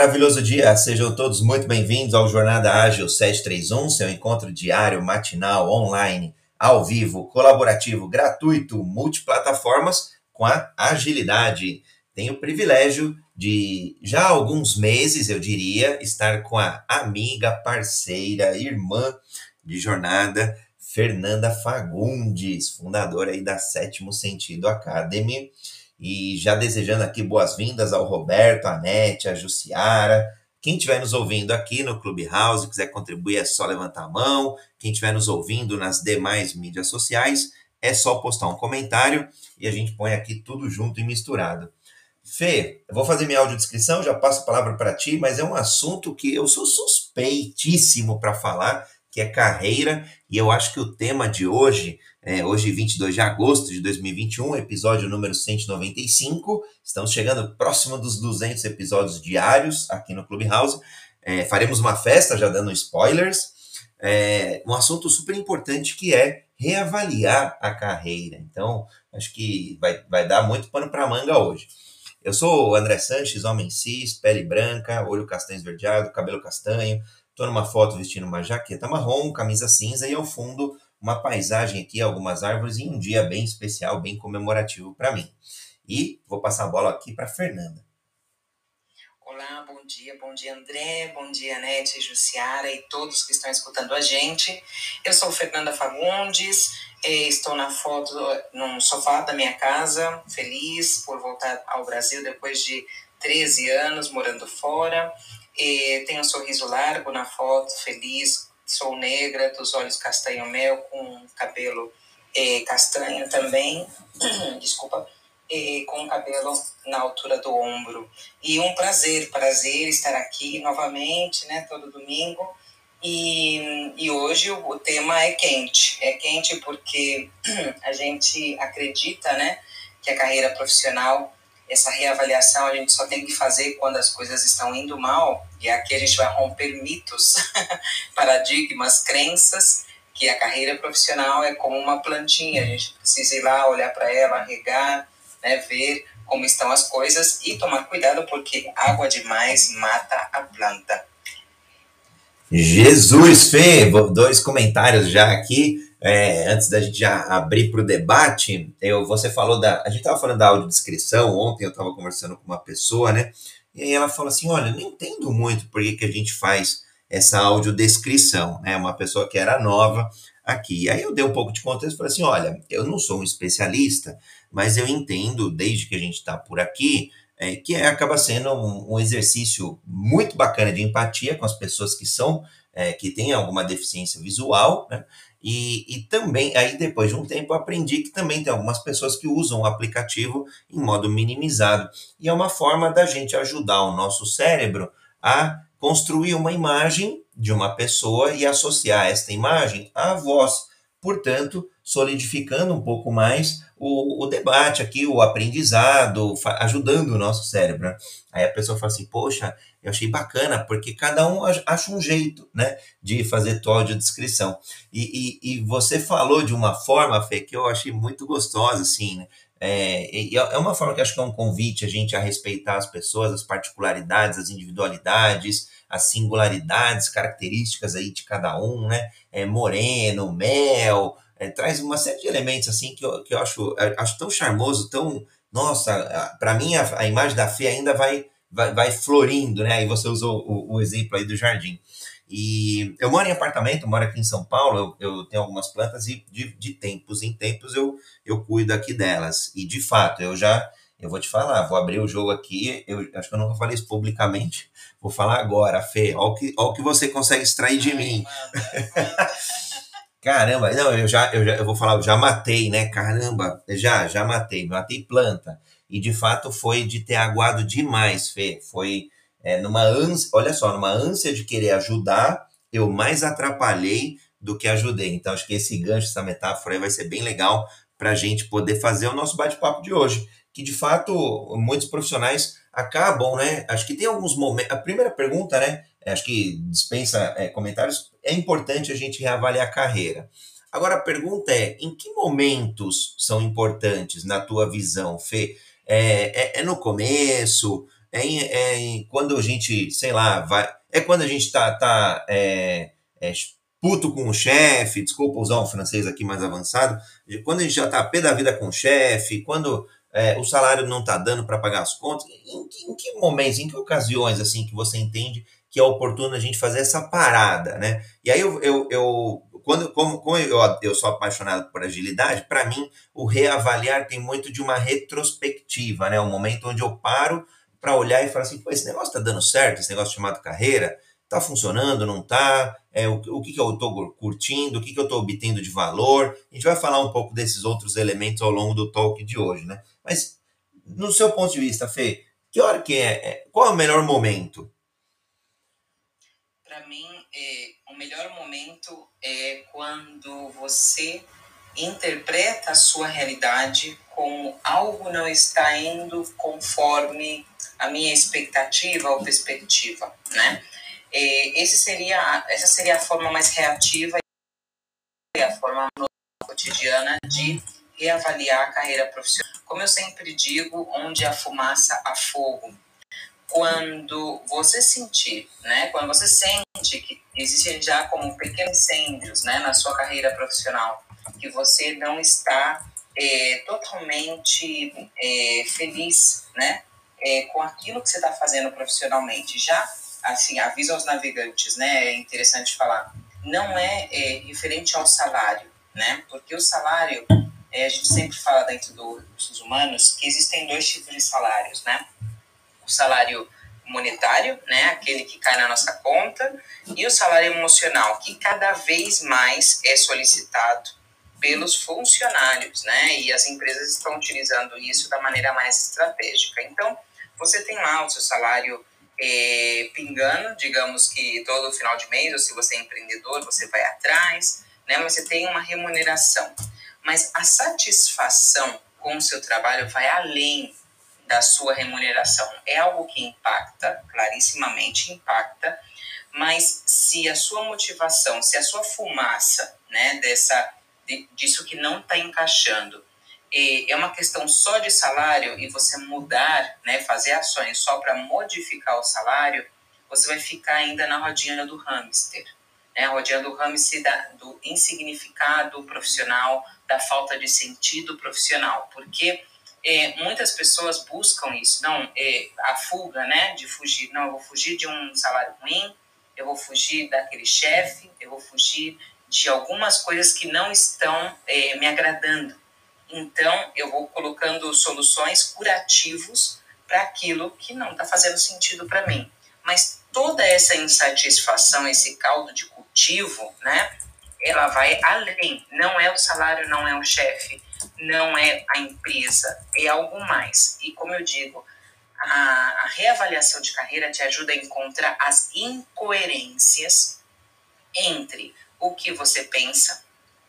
Maravilhoso dia, sejam todos muito bem-vindos ao Jornada Ágil 731, seu encontro diário, matinal, online, ao vivo, colaborativo, gratuito, multiplataformas com a agilidade. Tenho o privilégio de, já há alguns meses, eu diria, estar com a amiga, parceira, irmã de jornada, Fernanda Fagundes, fundadora aí da Sétimo Sentido Academy. E já desejando aqui boas-vindas ao Roberto, a Nete, a Jussiara. Quem estiver nos ouvindo aqui no Clubhouse, quiser contribuir, é só levantar a mão. Quem estiver nos ouvindo nas demais mídias sociais, é só postar um comentário e a gente põe aqui tudo junto e misturado. Fê, eu vou fazer minha audiodescrição, já passo a palavra para ti, mas é um assunto que eu sou suspeitíssimo para falar, que é carreira, e eu acho que o tema de hoje é, hoje, 22 de agosto de 2021, episódio número 195. Estamos chegando próximo dos 200 episódios diários aqui no Clubhouse. É, faremos uma festa, já dando spoilers. É, um assunto super importante que é reavaliar a carreira. Então, acho que vai, vai dar muito pano para manga hoje. Eu sou o André Sanches, homem cis, pele branca, olho castanho esverdeado, cabelo castanho. Estou numa foto vestindo uma jaqueta marrom, camisa cinza e ao fundo uma paisagem aqui, algumas árvores e um dia bem especial, bem comemorativo para mim. E vou passar a bola aqui para Fernanda. Olá, bom dia, bom dia André, bom dia Nete, Jussiara e todos que estão escutando a gente. Eu sou Fernanda Fagundes, eh, estou na foto no sofá da minha casa, feliz por voltar ao Brasil depois de 13 anos morando fora. Eh, tenho um sorriso largo na foto, feliz sou negra, dos olhos castanho-mel, com cabelo eh, castanho também, desculpa, eh, com cabelo na altura do ombro. E um prazer, prazer estar aqui novamente, né, todo domingo. E, e hoje o, o tema é quente, é quente porque a gente acredita, né, que a carreira profissional essa reavaliação a gente só tem que fazer quando as coisas estão indo mal, e aqui a gente vai romper mitos, paradigmas, crenças, que a carreira profissional é como uma plantinha, a gente precisa ir lá, olhar para ela, regar, né, ver como estão as coisas e tomar cuidado porque água demais mata a planta. Jesus, Fê, dois comentários já aqui é, antes da gente já abrir para o debate, eu, você falou da. A gente estava falando da audiodescrição, ontem eu estava conversando com uma pessoa, né? E aí ela falou assim: olha, não entendo muito por que, que a gente faz essa audiodescrição, né? Uma pessoa que era nova aqui. Aí eu dei um pouco de contexto e falei assim: olha, eu não sou um especialista, mas eu entendo, desde que a gente está por aqui, é, que é, acaba sendo um, um, exercício muito bacana de empatia com as pessoas que são, é, que têm alguma deficiência visual, né? E, e também, aí depois de um tempo, aprendi que também tem algumas pessoas que usam o aplicativo em modo minimizado. E é uma forma da gente ajudar o nosso cérebro a construir uma imagem de uma pessoa e associar esta imagem à voz. Portanto, solidificando um pouco mais o, o debate aqui, o aprendizado, ajudando o nosso cérebro. Né? Aí a pessoa fala assim, poxa, eu achei bacana, porque cada um acha um jeito, né, de fazer tua audiodescrição. E, e, e você falou de uma forma, Fê, que eu achei muito gostosa, assim, né? É, é uma forma que acho que é um convite a gente a respeitar as pessoas, as particularidades, as individualidades, as singularidades, características aí de cada um, né? É, moreno, mel, é, traz uma série de elementos assim que eu, que eu acho, acho tão charmoso, tão. Nossa, para mim a, a imagem da Fê ainda vai vai, vai florindo, né? Aí você usou o, o, exemplo aí do jardim. E eu moro em apartamento, moro aqui em São Paulo, eu, eu tenho algumas plantas e de, de tempos em tempos eu, eu cuido aqui delas. E de fato, eu já, eu vou te falar, vou abrir o jogo aqui, eu acho que eu nunca falei isso publicamente, vou falar agora, Fê, olha o que, olha o que você consegue extrair de mim. Caramba, não, eu já, eu já, eu vou falar, eu já matei, né? Caramba, já, já matei, matei planta e de fato foi de ter aguado demais, Fê. Foi é, numa ânsia, olha só, numa ânsia de querer ajudar, eu mais atrapalhei do que ajudei. Então, acho que esse gancho, essa metáfora aí vai ser bem legal para a gente poder fazer o nosso bate-papo de hoje. Que de fato, muitos profissionais acabam, né? Acho que tem alguns momentos. A primeira pergunta, né? Acho que dispensa é, comentários. É importante a gente reavaliar a carreira. Agora, a pergunta é: em que momentos são importantes na tua visão, Fê? é, é, é no começo, é, em, é em, quando a gente, sei lá, vai. É quando a gente tá, tá é, é, puto com o chefe, desculpa usar um francês aqui mais avançado, quando a gente já tá pé da vida com o chefe, quando o salário não tá dando para pagar as contas, em, em, que momentos, em que ocasiões assim que você entende que é oportuno a gente fazer essa parada, né? E aí eu, eu, eu quando como, como eu, eu sou apaixonado por agilidade, para mim o reavaliar tem muito de uma retrospectiva, né? Um momento onde eu paro para olhar e falar assim, esse negócio tá dando certo, esse negócio chamado carreira, tá funcionando, não tá? É, o, o que, que eu estou curtindo, o que, que eu estou obtendo de valor. A gente vai falar um pouco desses outros elementos ao longo do talk de hoje, né? Mas, no seu ponto de vista, Fê, que hora que é? é qual é o melhor momento? Para mim, é, o melhor momento é quando você interpreta a sua realidade como algo não está indo conforme a minha expectativa ou perspectiva, né? É, esse seria, essa seria a forma mais reativa e a forma cotidiana de reavaliar a carreira profissional. Como eu sempre digo, onde a fumaça há fogo. Quando você sentir, né, quando você sente que existem já como pequenos incêndios né, na sua carreira profissional, que você não está é, totalmente é, feliz né, é, com aquilo que você está fazendo profissionalmente, já assim, aviso aos navegantes, né? É interessante falar. Não é, é referente ao salário, né? Porque o salário, é, a gente sempre fala dentro do, dos humanos que existem dois tipos de salários, né? Salário monetário, né? Aquele que cai na nossa conta, e o salário emocional, que cada vez mais é solicitado pelos funcionários, né? E as empresas estão utilizando isso da maneira mais estratégica. Então, você tem lá o seu salário é, pingando, digamos que todo final de mês, ou se você é empreendedor, você vai atrás, né? Mas você tem uma remuneração. Mas a satisfação com o seu trabalho vai além da sua remuneração. É algo que impacta, clarissimamente impacta, mas se a sua motivação, se a sua fumaça, né, dessa disso que não está encaixando, é uma questão só de salário e você mudar, né, fazer ações só para modificar o salário, você vai ficar ainda na rodinha do hamster. Né? Rodinha do hamster da, do insignificado profissional, da falta de sentido profissional. Porque é, muitas pessoas buscam isso, não, é, a fuga, né, de fugir. Não, eu vou fugir de um salário ruim, eu vou fugir daquele chefe, eu vou fugir de algumas coisas que não estão é, me agradando. Então, eu vou colocando soluções curativos para aquilo que não está fazendo sentido para mim. Mas toda essa insatisfação, esse caldo de cultivo, né, ela vai além. Não é o salário, não é o chefe, não é a empresa, é algo mais. E como eu digo, a, a reavaliação de carreira te ajuda a encontrar as incoerências entre o que você pensa,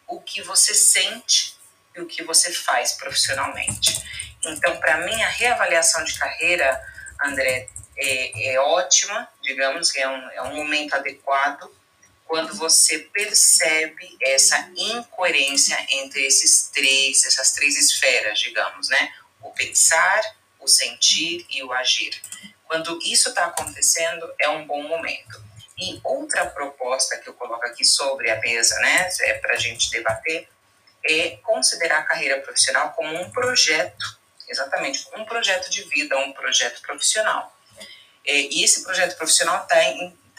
o que você sente e o que você faz profissionalmente. Então, para mim, a reavaliação de carreira, André, é, é ótima, digamos, é um, é um momento adequado quando você percebe essa incoerência entre esses três, essas três esferas, digamos, né? O pensar, o sentir e o agir. Quando isso está acontecendo, é um bom momento. E outra proposta que eu coloco aqui sobre a mesa, né, é para a gente debater, é considerar a carreira profissional como um projeto, exatamente, um projeto de vida, um projeto profissional. É, e esse projeto profissional está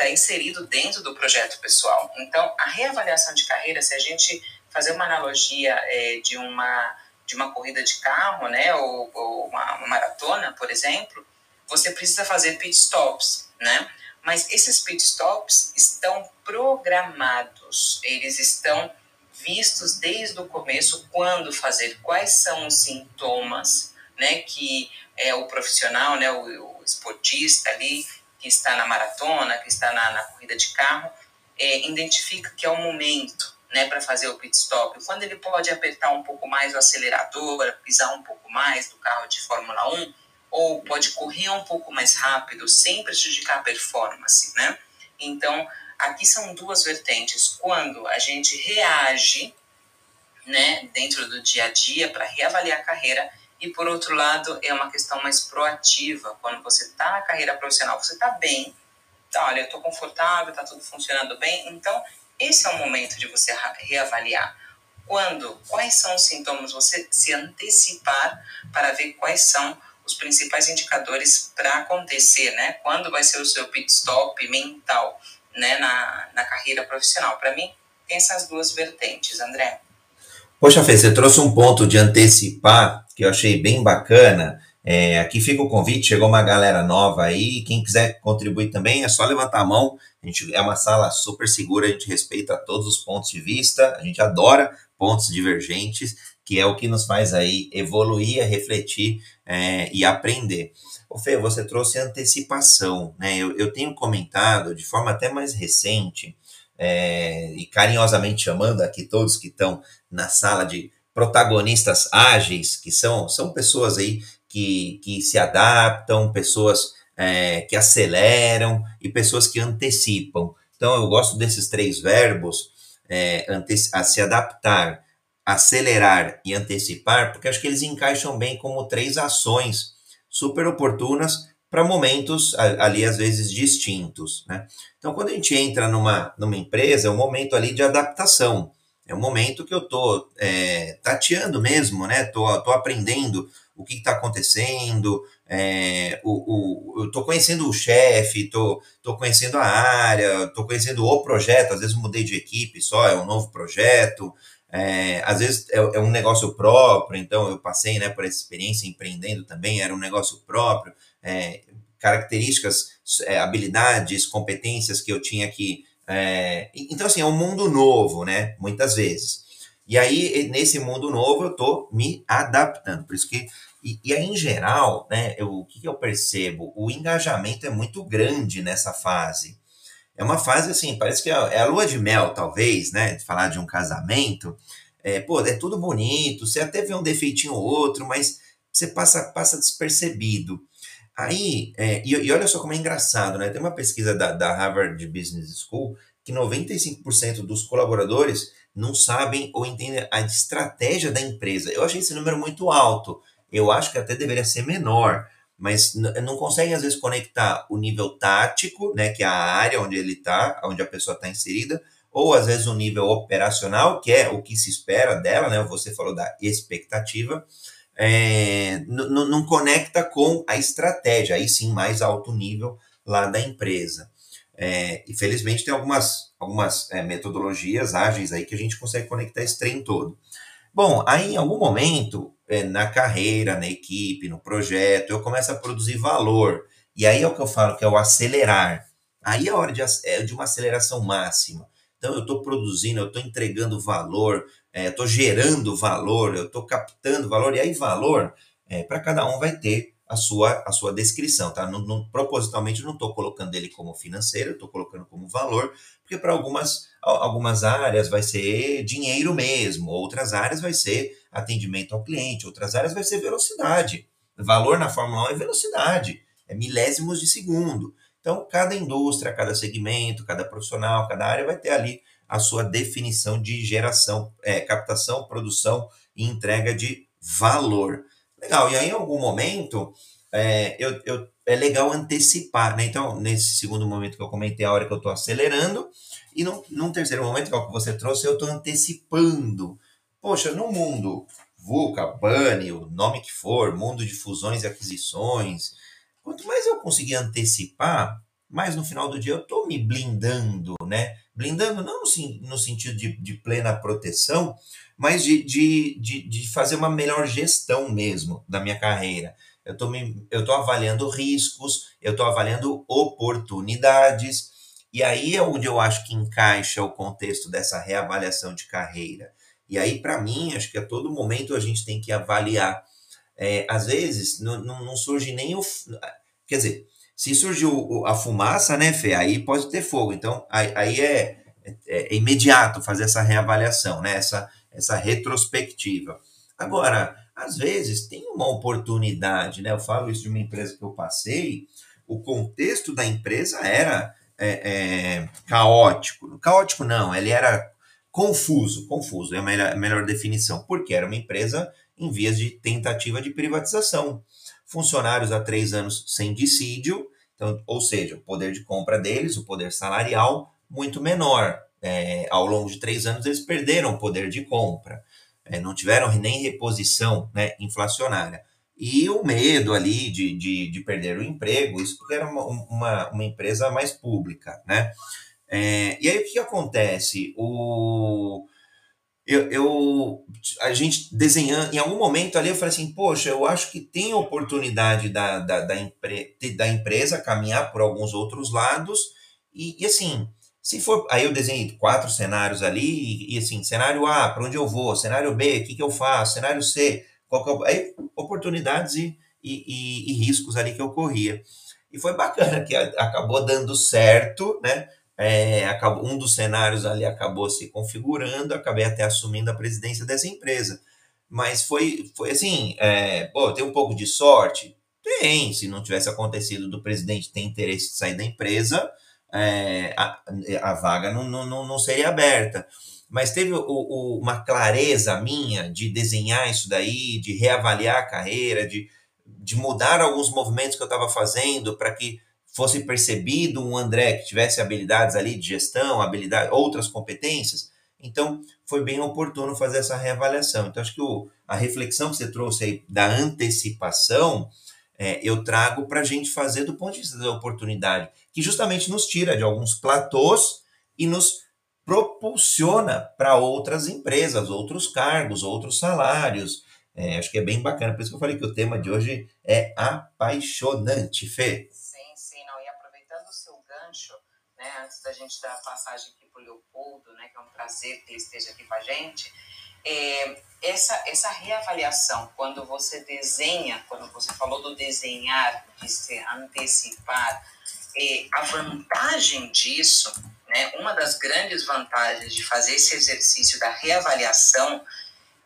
tá inserido dentro do projeto pessoal. Então, a reavaliação de carreira, se a gente fazer uma analogia é, de, uma, de uma corrida de carro, né, ou, ou uma, uma maratona, por exemplo, você precisa fazer pit stops, né? Mas esses pit stops estão programados, eles estão vistos desde o começo quando fazer, quais são os sintomas, né, que é o profissional, né, o, o esportista ali que está na maratona, que está na, na corrida de carro, é, identifica que é o momento, né, para fazer o pit stop. Quando ele pode apertar um pouco mais o acelerador, pisar um pouco mais do carro de Fórmula 1, ou pode correr um pouco mais rápido sem prejudicar a performance, né? Então, aqui são duas vertentes. Quando a gente reage, né, dentro do dia a dia para reavaliar a carreira E por outro lado, é uma questão mais proativa. Quando você está na carreira profissional, você está bem, tá, olha, eu estou confortável, está tudo funcionando bem. Então, esse é o momento de você reavaliar. Quando, quais são os sintomas, você se antecipar para ver quais são os principais indicadores para acontecer, né? Quando vai ser o seu pit stop mental, né, na, na carreira profissional. Para mim, tem essas duas vertentes, André. Poxa, Fê, você trouxe um ponto de antecipar que eu achei bem bacana. É, aqui fica o convite, chegou uma galera nova aí. Quem quiser contribuir também é só levantar a mão. A gente é uma sala super segura, a gente respeita todos os pontos de vista, a gente adora pontos divergentes, que é o que nos faz aí evoluir, refletir é, e aprender. Ô Fê, você trouxe antecipação, né? Eu, eu tenho comentado de forma até mais recente, é, e carinhosamente chamando aqui todos que estão na sala de protagonistas ágeis, que são, são pessoas aí que, que se adaptam, pessoas é, que aceleram e pessoas que antecipam. Então, eu gosto desses três verbos, é, a se adaptar, acelerar e antecipar, porque acho que eles encaixam bem como três ações super oportunas para momentos ali às vezes distintos, né? Então, quando a gente entra numa, numa empresa, é um momento ali de adaptação, é um momento que eu tô é, tateando mesmo, né? Tô, tô aprendendo o que está acontecendo, é, o, o, eu tô conhecendo o chefe, tô, tô conhecendo a área, tô conhecendo o projeto, às vezes mudei de equipe só, é um novo projeto, é, às vezes é, é, um negócio próprio, então eu passei né, por essa experiência empreendendo também, era um negócio próprio, é, características, é, habilidades, competências que eu tinha que. É, então, assim, é um mundo novo, né? Muitas vezes. E aí, nesse mundo novo, eu estou me adaptando. Por isso que. E, e aí, em geral, né, eu, o que, eu percebo? O engajamento é muito grande nessa fase. É uma fase assim, parece que é, é a lua de mel, talvez, né? De falar de um casamento. É, pô, é tudo bonito, você até vê um defeitinho ou outro, mas você passa, passa despercebido. Aí, é, e, e, olha só como é engraçado, né? Tem uma pesquisa da, da Harvard Business School que 95% dos colaboradores não sabem ou entendem a estratégia da empresa. Eu achei esse número muito alto. Eu acho que até deveria ser menor mas não conseguem às vezes conectar o nível tático, né, que é a área onde ele está, onde a pessoa está inserida, ou às vezes o nível operacional, que é o que se espera dela, né? Você falou da expectativa, é, não conecta com a estratégia, aí sim mais alto nível lá da empresa. É, e felizmente tem algumas, algumas é, metodologias ágeis aí que a gente consegue conectar esse trem todo. Bom, aí em algum momento é, na carreira, na equipe, no projeto, eu começo a produzir valor. E aí é o que eu falo, que é o acelerar. Aí é a hora de, é de uma aceleração máxima. Então eu estou produzindo, eu estou entregando valor, é, estou gerando valor, eu estou captando valor, e aí valor, é, para cada um vai ter a sua, a sua descrição, tá? Não, não, propositalmente não estou colocando ele como financeiro, estou colocando como valor, porque para algumas, algumas áreas vai ser dinheiro mesmo, outras áreas vai ser atendimento ao cliente, outras áreas vai ser velocidade. Valor na Fórmula 1 é velocidade, é milésimos de segundo. Então, cada indústria, cada segmento, cada profissional, cada área vai ter ali a sua definição de geração, é, captação, produção e entrega de valor. Legal, e aí em algum momento é, eu, eu, é legal antecipar, né? Então, nesse segundo momento que eu comentei, a hora que eu estou acelerando, e num, num terceiro momento, que é o que você trouxe, eu estou antecipando. Poxa, no mundo VUCA, BANI, o nome que for, mundo de fusões e aquisições, quanto mais eu conseguir antecipar, mais no final do dia eu estou me blindando, né? Blindando não no, sentido de, de, plena proteção, mas de, de, de, de, fazer uma melhor gestão mesmo da minha carreira. Eu estou eu tô avaliando riscos, eu estou avaliando oportunidades, e aí é onde eu acho que encaixa o contexto dessa reavaliação de carreira. E aí, para mim, acho que a todo momento a gente tem que avaliar. É, às vezes, não, não, surge nem o. Quer dizer, se surgiu a fumaça, né, Fê? Aí pode ter fogo. Então, aí, é, é, é, imediato fazer essa reavaliação, né? Essa, essa retrospectiva. Agora, às vezes tem uma oportunidade, né? Eu falo isso de uma empresa que eu passei, o contexto da empresa era é, é, caótico. Caótico não, ele era confuso, confuso é a melhor, a melhor definição, porque era uma empresa em vias de tentativa de privatização. Funcionários há três anos sem dissídio, então, ou seja, o poder de compra deles, o poder salarial, muito menor. É, ao longo de três anos, eles perderam o poder de compra, é, não tiveram nem reposição né, inflacionária. E o medo ali de, de, de perder o emprego, isso porque era uma, uma, uma empresa mais pública, né? É, e aí o que acontece? O, eu, eu, a gente desenhando, em algum momento ali eu falei assim, poxa, eu acho que tem oportunidade da, da, da, empre, da empresa caminhar por alguns outros lados, e, e, assim, se for, aí eu desenhei quatro cenários ali, e, e assim, cenário A, para onde eu vou, cenário B, o que, que eu faço, cenário C, qual é, aí oportunidades e, e, e, riscos ali que eu corria. E foi bacana que acabou dando certo, né? É, acabou, um dos cenários ali acabou se configurando, acabei até assumindo a presidência dessa empresa. Mas foi, foi assim, é, pô, tem um pouco de sorte? Tem, se não tivesse acontecido do presidente ter interesse de sair da empresa, é, a, a vaga não, não, não seria aberta. Mas teve o, o, uma clareza minha de desenhar isso daí, de reavaliar a carreira, de, de mudar alguns movimentos que eu estava fazendo para que fosse percebido um André que tivesse habilidades ali de gestão, habilidade, outras competências, então foi bem oportuno fazer essa reavaliação. Então acho que o, a reflexão que você trouxe aí da antecipação, é, eu trago para a gente fazer do ponto de vista da oportunidade, que justamente nos tira de alguns platôs e nos propulsiona para outras empresas, outros cargos, outros salários. É, acho que é bem bacana, por isso que eu falei que o tema de hoje é apaixonante, Fê da gente a passagem aqui para o Leopoldo, né, que é um prazer que ele esteja aqui com a gente, é, essa, essa reavaliação, quando você desenha, quando você falou do desenhar, de se antecipar, é, a vantagem disso, né, uma das grandes vantagens de fazer esse exercício da reavaliação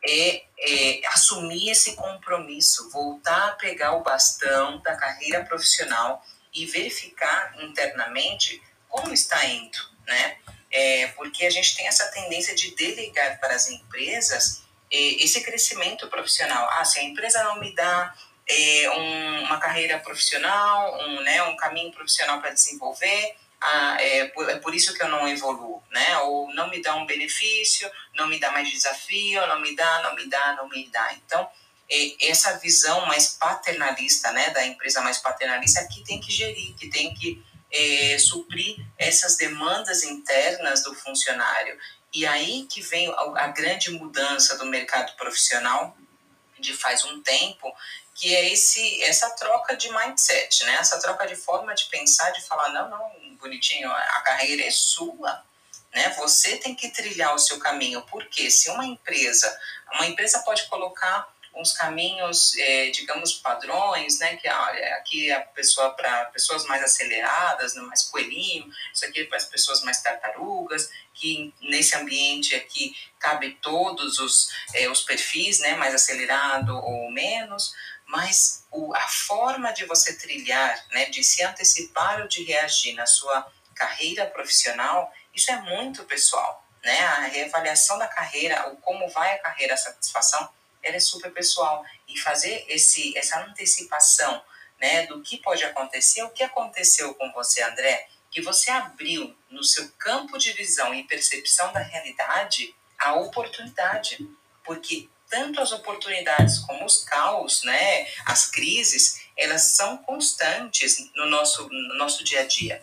é, é, assumir esse compromisso, voltar a pegar o bastão da carreira profissional e verificar internamente como está indo, né? É, porque a gente tem essa tendência de delegar para as empresas é, esse crescimento profissional. Ah, se a empresa não me dá é, um, uma carreira profissional, um, né, um caminho profissional para desenvolver, ah, é, por, é por isso que eu não evoluo, né? Ou não me dá um benefício, não me dá mais desafio, não me dá, não me dá, não me dá. Então, é, essa visão mais paternalista, né, da empresa mais paternalista, que tem que gerir, que tem que é, suprir essas demandas internas do funcionário. E aí que vem a, grande mudança do mercado profissional de faz um tempo, que é esse essa troca de mindset, né? Essa troca de forma de pensar, de falar não, não, bonitinho, a carreira é sua, né? Você tem que trilhar o seu caminho, porque se uma empresa, uma empresa pode colocar uns caminhos, é, digamos, padrões, né? Que olha, aqui é a pessoa para pessoas mais aceleradas, né, mais coelhinho, isso aqui é para as pessoas mais tartarugas, que nesse ambiente aqui cabe todos os, é, os perfis, né? Mais acelerado ou menos, mas o, a forma de você trilhar, né? De se antecipar ou de reagir na sua carreira profissional, isso é muito pessoal. Né, a reavaliação da carreira, o como vai a carreira, a satisfação, ela é super pessoal. E fazer esse, essa antecipação né, do que pode acontecer, o que aconteceu com você, André, que você abriu no seu campo de visão e percepção da realidade a oportunidade. Porque tanto as oportunidades como os caos, né, as crises, elas são constantes no nosso, no nosso dia a dia.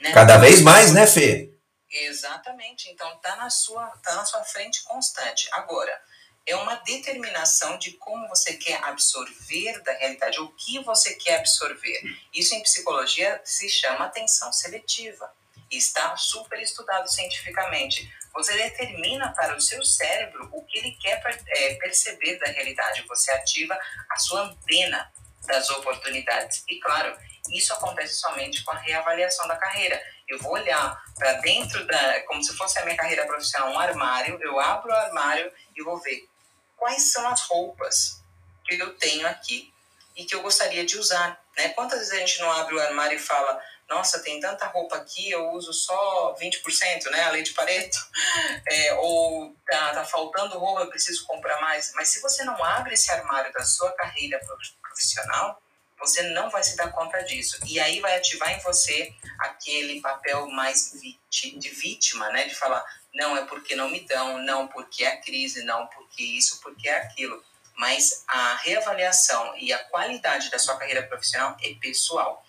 Né? Cada vez mais, né, Fê? Exatamente. Então, tá na sua, tá na sua frente constante. Agora, é uma determinação de como você quer absorver da realidade, o que você quer absorver. Isso em psicologia se chama atenção seletiva. Está super estudado cientificamente. Você determina para o seu cérebro o que ele quer é, perceber da realidade. Você ativa a sua antena das oportunidades. E claro, isso acontece somente com a reavaliação da carreira. Eu vou olhar para dentro da, como se fosse a minha carreira profissional, um armário, eu abro o armário e vou ver quais são as roupas que eu tenho aqui e que eu gostaria de usar. Né? Quantas vezes a gente não abre o armário e fala, nossa, tem tanta roupa aqui, eu uso só 20%, né? A lei de Pareto. É, ou tá, tá faltando roupa, eu preciso comprar mais. Mas se você não abre esse armário da sua carreira profissional, você não vai se dar conta disso. E aí vai ativar em você aquele papel mais de vítima, né? De falar, não é porque não me dão, não porque é a crise, não porque isso, porque é aquilo. Mas a reavaliação e a qualidade da sua carreira profissional é pessoal.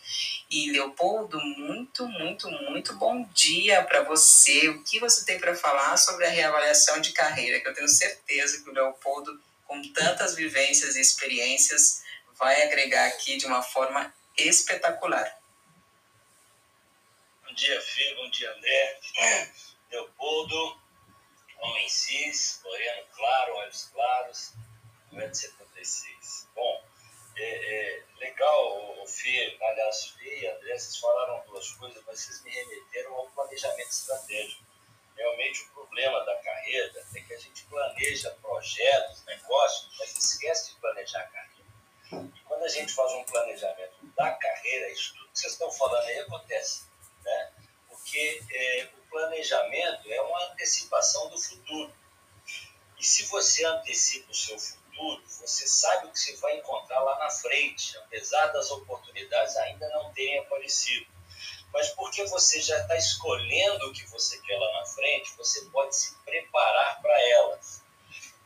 E Leopoldo, muito, muito, muito bom dia para você. O que você tem para falar sobre a reavaliação de carreira? Que eu tenho certeza que o Leopoldo, com tantas vivências e experiências, vai agregar aqui de uma forma espetacular. Bom dia, Fê, bom dia, André. Leopoldo, homem cis, moreno claro, olhos claros, 1,76m. Bom, é, é, legal, o Fê, aliás, Fê e André, vocês falaram duas coisas, mas vocês me remeteram ao planejamento estratégico. Realmente o problema da carreira é que a gente planeja projetos, negócios, mas esquece de planejar a carreira. E quando a gente faz um planejamento da carreira, isso tudo que vocês estão falando aí acontece. Né? Porque é, planejamento é uma antecipação do futuro. E se você antecipa o seu futuro, você sabe o que você vai encontrar lá na frente, apesar das oportunidades ainda não terem aparecido. Mas porque você já está escolhendo o que você quer lá na frente, você pode se preparar para elas.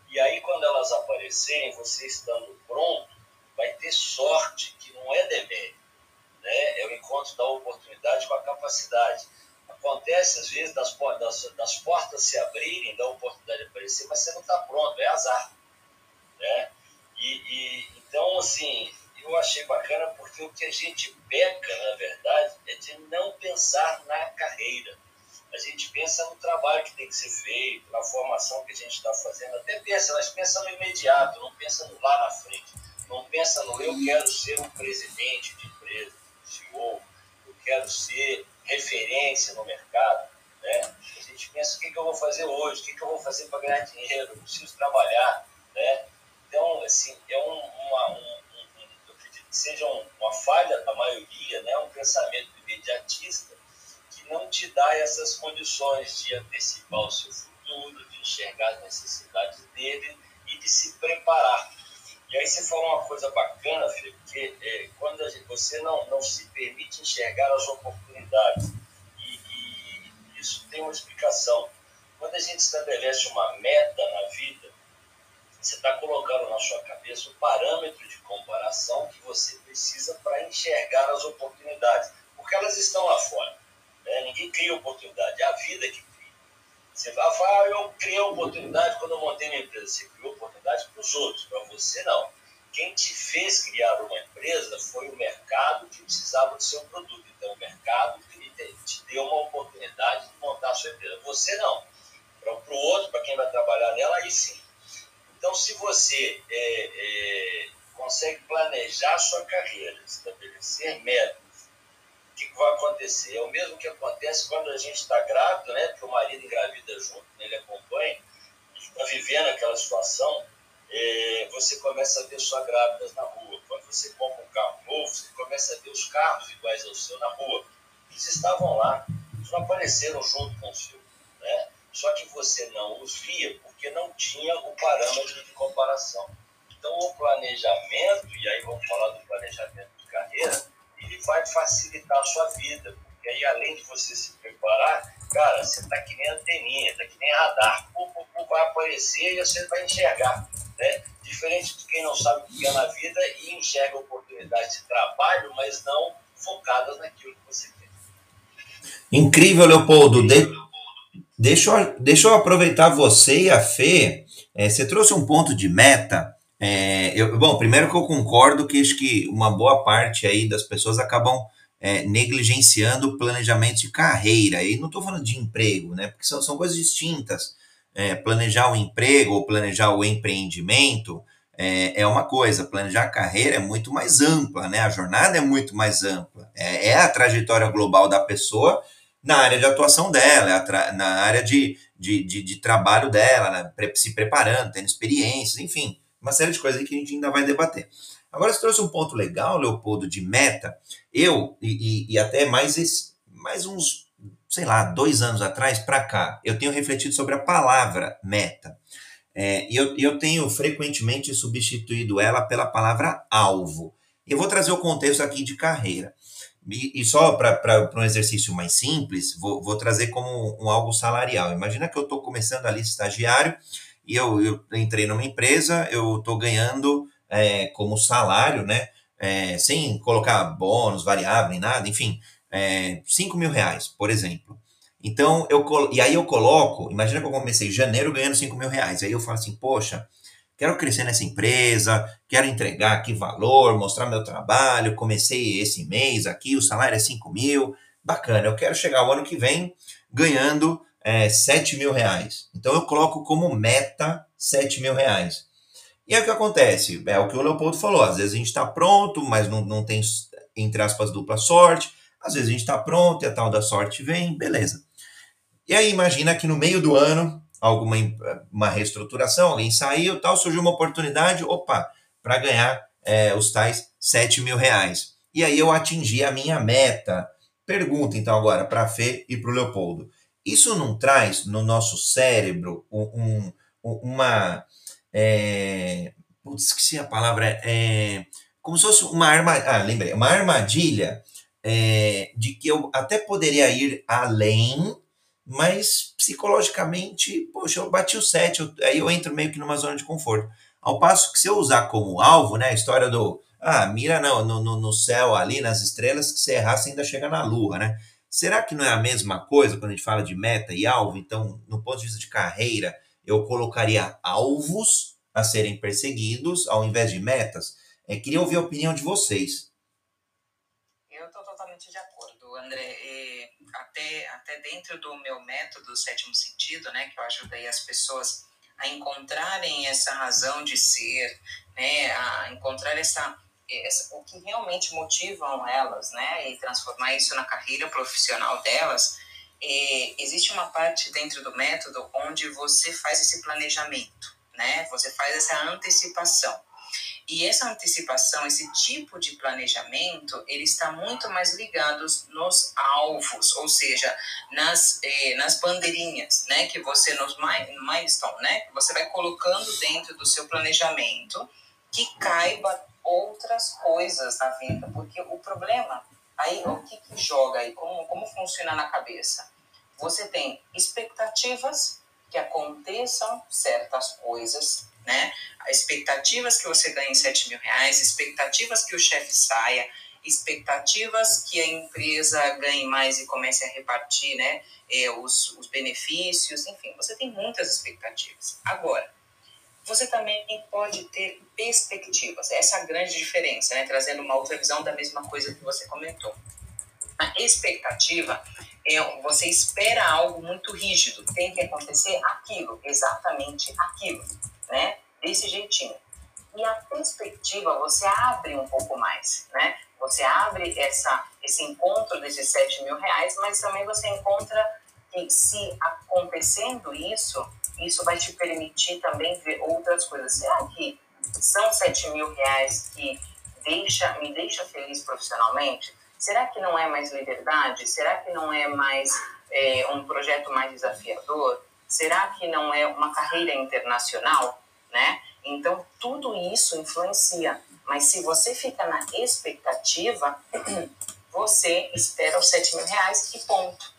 E aí, quando elas aparecerem, você estando pronto, vai ter sorte, que não é demérito. Né? É o encontro da oportunidade com a capacidade. Acontece, às vezes, das, das, das portas se abrirem, da oportunidade aparecer, mas você não está pronto, é azar. Né? E, e, então, assim, eu achei bacana porque o que a gente peca, na verdade, é de não pensar na carreira. A gente pensa no trabalho que tem que ser feito, na formação que a gente está fazendo. Até pensa, mas pensa no imediato, não pensa no lá na frente. Não pensa no eu quero ser um presidente de empresa, CEO, eu quero ser referência no mercado. Né? A gente pensa o que, que eu vou fazer hoje, o que, que eu vou fazer para ganhar dinheiro, eu preciso trabalhar. Né? Então, assim, é um, uma, um, um, eu acredito que seja uma falha da maioria, né? um pensamento imediatista que não te dá essas condições de antecipar o seu futuro, de enxergar as necessidades dele e de se preparar. E aí você falou uma coisa bacana, Fê, porque é, quando gente, você não, não se permite enxergar as oportunidades, e, e, isso tem uma explicação. Quando a gente estabelece uma meta na vida, você está colocando na sua cabeça o parâmetro de comparação que você precisa para enxergar as oportunidades, porque elas estão lá fora. Né? Ninguém cria oportunidade, é a vida que. Você vai ah, eu criei oportunidade quando eu montei minha empresa. Você criou oportunidade para os outros, para você não. Quem te fez criar uma empresa foi o mercado que precisava do seu produto. Então, o mercado te deu uma oportunidade de montar a sua empresa. Você não. Para o outro, para quem vai trabalhar nela, aí sim. Então, se você é, é, consegue planejar a sua carreira, estabelecer metas, que, vai acontecer? É o mesmo que acontece quando a gente está grávido, né? Porque o marido engravida junto, né? ele acompanha, está vivendo aquela situação, é, você começa a ver só grávidas na rua. Quando você compra um carro novo, você começa a ver os carros iguais ao seu na rua. Eles estavam lá, eles não apareceram junto com o seu. Né? Só que você não os via porque não tinha o parâmetro de comparação. Então, o planejamento, e aí vamos falar do planejamento de carreira, vai facilitar a sua vida. Porque aí, além de você se preparar, cara, você está que nem anteninha, está que nem radar. Pum, pum, vai aparecer e você vai enxergar. Né? Diferente de quem não sabe o que é na vida e enxerga oportunidades de trabalho, mas não focadas naquilo que você quer. Incrível, Leopoldo. De... Deixa, eu, deixa eu aproveitar você e a Fê. É, você trouxe um ponto de meta. É, eu, bom, primeiro que eu concordo que acho que uma boa parte aí das pessoas acabam é, negligenciando o planejamento de carreira. E não estou falando de emprego, né? Porque são, são coisas distintas. É, planejar o emprego ou planejar o empreendimento é, é, uma coisa, planejar a carreira é muito mais ampla, né? A jornada é muito mais ampla. É, é a trajetória global da pessoa na área de atuação dela, é na área de, de, de, de trabalho dela, né? se preparando, tendo experiências, enfim, uma série de coisas que a gente ainda vai debater. Agora, você trouxe um ponto legal, Leopoldo, de meta. Eu, e, e, e até mais, esse, mais uns, sei lá, dois anos atrás para cá, eu tenho refletido sobre a palavra meta. É, e eu, eu tenho frequentemente substituído ela pela palavra alvo. Eu vou trazer o contexto aqui de carreira. E, e só para um exercício mais simples, vou, vou trazer como um algo salarial. Imagina que eu estou começando ali estagiário e eu, eu entrei numa empresa, eu estou ganhando é, como salário, né? É, sem colocar bônus, variável, nem nada, enfim, é, 5 mil reais, por exemplo. Então, eu, e aí eu coloco, imagina que eu comecei em janeiro ganhando 5 mil reais. Aí eu falo assim, poxa, quero crescer nessa empresa, quero entregar aqui valor, mostrar meu trabalho, comecei esse mês aqui, o salário é 5 mil, bacana, eu quero chegar o ano que vem ganhando é, 7 mil reais. Então eu coloco como meta 7 mil reais. E aí o que acontece? É o que o Leopoldo falou, às vezes a gente está pronto, mas não, não tem, entre aspas, dupla sorte, às vezes a gente está pronto e a tal da sorte vem, beleza. E aí imagina que no meio do ano alguma uma reestruturação, alguém saiu, tal, surgiu uma oportunidade, opa, para ganhar é, os tais 7 mil reais. E aí eu atingi a minha meta. Pergunta então agora para a Fê e para o Leopoldo. Isso não traz no nosso cérebro um, um, uma. É, putz, esqueci a palavra. É, como se fosse uma armadilha. Ah, lembrei. Uma armadilha é, de que eu até poderia ir além mas psicologicamente, poxa, eu bati o 7, eu, aí eu entro meio que numa zona de conforto. Ao passo que se eu usar como alvo, né, a história do, ah, mira não, no, no, no céu ali, nas estrelas, que se errar você ainda chega na lua, né? Será que não é a mesma coisa quando a gente fala de meta e alvo? Então, no ponto de vista de carreira, eu colocaria alvos a serem perseguidos ao invés de metas? É, queria ouvir a opinião de vocês. Eu estou totalmente de acordo, André até, até dentro do meu método sétimo sentido, né, que eu ajudei as pessoas a encontrarem essa razão de ser, né, a encontrar essa o que realmente motivam elas, né, e transformar isso na carreira profissional delas. E existe uma parte dentro do método onde você faz esse planejamento, né, você faz essa antecipação. E essa antecipação, esse tipo de planejamento, ele está muito mais ligado nos alvos, ou seja, nas, eh, nas bandeirinhas, né, que você nos milestone, né, que você vai colocando dentro do seu planejamento que caiba outras coisas na vida, porque o problema aí o que, que joga aí, como como funciona na cabeça? Você tem expectativas que aconteçam certas coisas né? Expectativas que você ganhe 7 mil reais, expectativas que o chefe saia, expectativas que a empresa ganhe mais e comece a repartir, né? É, os, os benefícios, enfim, você tem muitas expectativas. Agora, você também pode ter perspectivas. Essa é a grande diferença, né? Trazendo uma outra visão da mesma coisa que você comentou. A expectativa é você espera algo muito rígido, tem que acontecer aquilo, exatamente aquilo né? Desse jeitinho. E a perspectiva, você abre um pouco mais, né? Você abre essa, esse encontro desses 7 mil reais, mas também você encontra que se acontecendo isso, isso vai te permitir também ver outras coisas. Será que são 7 mil reais que deixa, me deixa feliz profissionalmente? Será que não é mais liberdade? Será que não é mais é, um projeto mais desafiador? Será que não é uma carreira internacional? né? Então, tudo isso influencia. Mas se você fica na expectativa, você espera os 7 mil reais e ponto.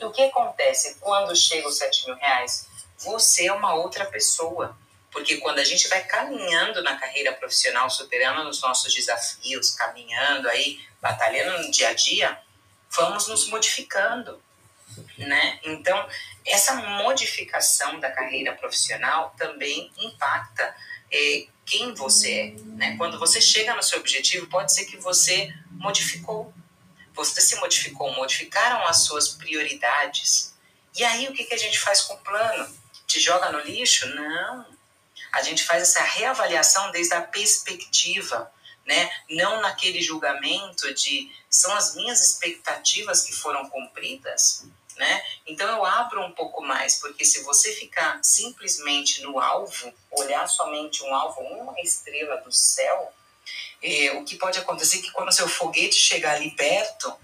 E o que acontece quando chega os 7 mil reais? Você é uma outra pessoa. Porque quando a gente vai caminhando na carreira profissional, superando os nossos desafios, caminhando aí, batalhando no dia a dia, vamos nos modificando, né? Então, essa modificação da carreira profissional também impacta é, quem você é. Né? Quando você chega no seu objetivo, pode ser que você modificou. Você se modificou, modificaram as suas prioridades. E aí, o que, que a gente faz com o plano? Te joga no lixo? Não. A gente faz essa reavaliação desde a perspectiva, né? não naquele julgamento de são as minhas expectativas que foram cumpridas né? Então eu abro um pouco mais, porque se você ficar simplesmente no alvo, olhar somente um alvo, uma estrela do céu, É, o que pode acontecer é que quando o seu foguete chegar ali perto,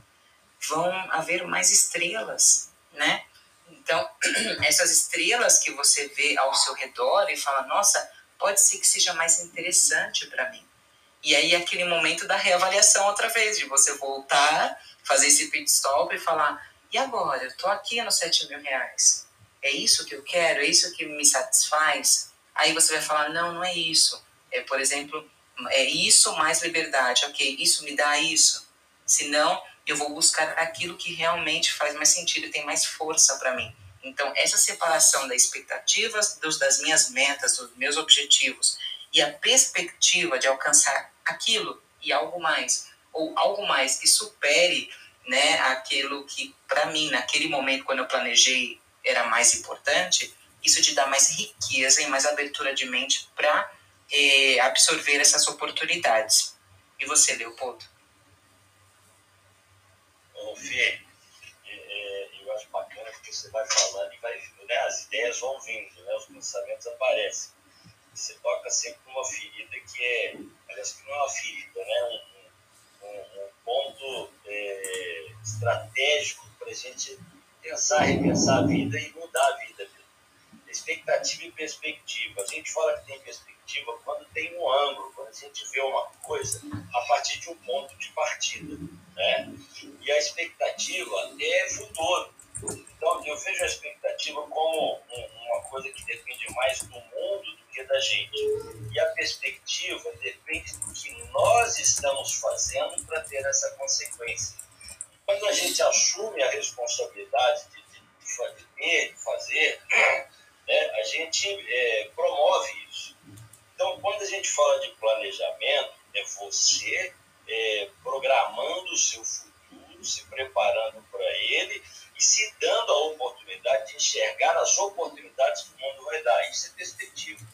vão haver mais estrelas, né? Então, essas estrelas que você vê ao seu redor e fala, nossa, pode ser que seja mais interessante para mim. E aí, aquele momento da reavaliação outra vez, de você voltar, fazer esse pit stop e falar: e agora? Eu tô aqui nos 7 mil reais. É isso que eu quero? É isso que me satisfaz? Aí você vai falar: não, não é isso. É, por exemplo, é isso mais liberdade. Ok, isso me dá isso. Se não, eu vou buscar aquilo que realmente faz mais sentido e tem mais força para mim. Então, essa separação das expectativas, dos, das minhas metas, dos meus objetivos e a perspectiva de alcançar aquilo e algo mais, ou algo mais que supere né, aquilo que, para mim, naquele momento, quando eu planejei, era mais importante, isso te dá mais riqueza e mais abertura de mente para eh, absorver essas oportunidades. E você, Leopoldo? Ô, Fê, é, eu acho bacana que você vai falando e vai, né, as ideias vão vindo, né, os pensamentos aparecem. Você toca sempre numa ferida que é, aliás, que não é uma ferida, né, um, um, um ponto é, estratégico para a gente pensar, repensar a vida e mudar a vida. Expectativa e perspectiva. A gente fala que tem perspectiva quando tem um ângulo, quando a gente vê uma coisa a partir de um ponto de partida. Né? E a expectativa é futuro. Então, eu vejo a expectativa como uma coisa que depende mais do mundo do que da gente. E a perspectiva depende do que nós estamos fazendo para ter essa consequência. Quando a gente assume a responsabilidade de, de, de ter, de fazer, né, a gente é, promove isso. Então, quando a gente fala de planejamento, é você é, programando o seu futuro, se preparando para ele e se dando a oportunidade de enxergar as oportunidades que o mundo vai dar. Isso é perspectiva.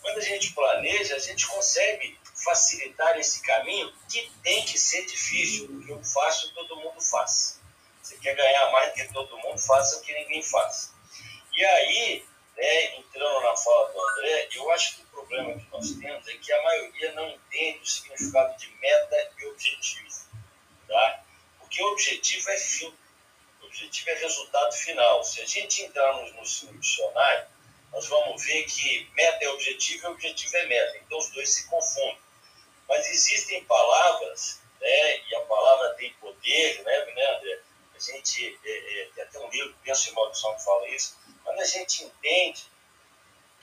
Quando a gente planeja, a gente consegue facilitar esse caminho que tem que ser difícil, porque o fácil todo mundo faz. Você quer ganhar mais do que todo mundo, faça o que ninguém faz. E aí, né, entrando na fala do André, eu acho que o problema que nós temos é que a maioria não entende o significado de meta e objetivo. Tá? Porque objetivo é fim, objetivo é resultado final. Se a gente entrar no, no dicionário, nós vamos ver que meta é objetivo e objetivo é meta. Então os dois se confundem. Mas existem palavras, né, e a palavra tem poder, né, né André? Gente, é, é, tem até um livro, Penso em Maldição, que fala isso. Quando a gente entende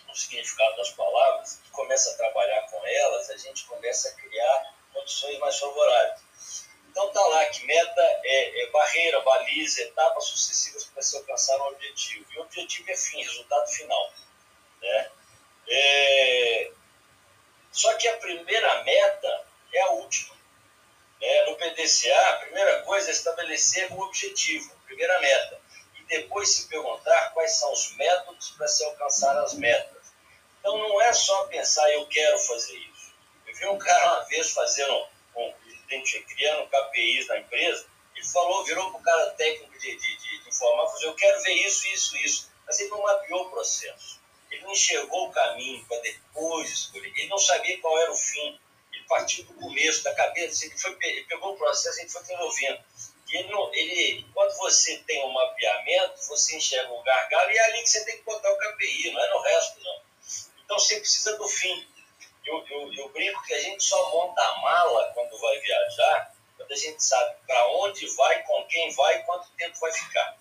o significado das palavras e começa a trabalhar com elas, a gente começa a criar condições mais favoráveis. Então tá lá que meta é, é barreira, baliza, etapas sucessivas para se alcançar um objetivo. E o objetivo é fim, resultado final. Né? É, só que a primeira meta é a última. Né? No PDCA, a primeira coisa é estabelecer o objetivo, a primeira meta. E depois se perguntar quais são os métodos para se alcançar as metas. Então não é só pensar, eu quero fazer isso. Eu vi um cara uma vez fazendo, um, criando KPIs na empresa, ele falou, virou para o cara técnico de, de, de, de informática, eu quero ver isso, isso, isso. Mas ele não mapeou o processo. Ele não enxergou o caminho para depois escolher. Ele não sabia qual era o fim. Partiu do começo, da cabeça. Ele, foi, ele pegou o processo e foi desenvolvendo. E ele, não, ele, quando você tem um mapeamento, você enxerga o gargalo e é ali que você tem que botar o KPI, não é no resto, não. Então você precisa do fim. Eu, eu, eu brinco que a gente só monta a mala quando vai viajar, quando a gente sabe para onde vai, com quem vai quanto tempo vai ficar.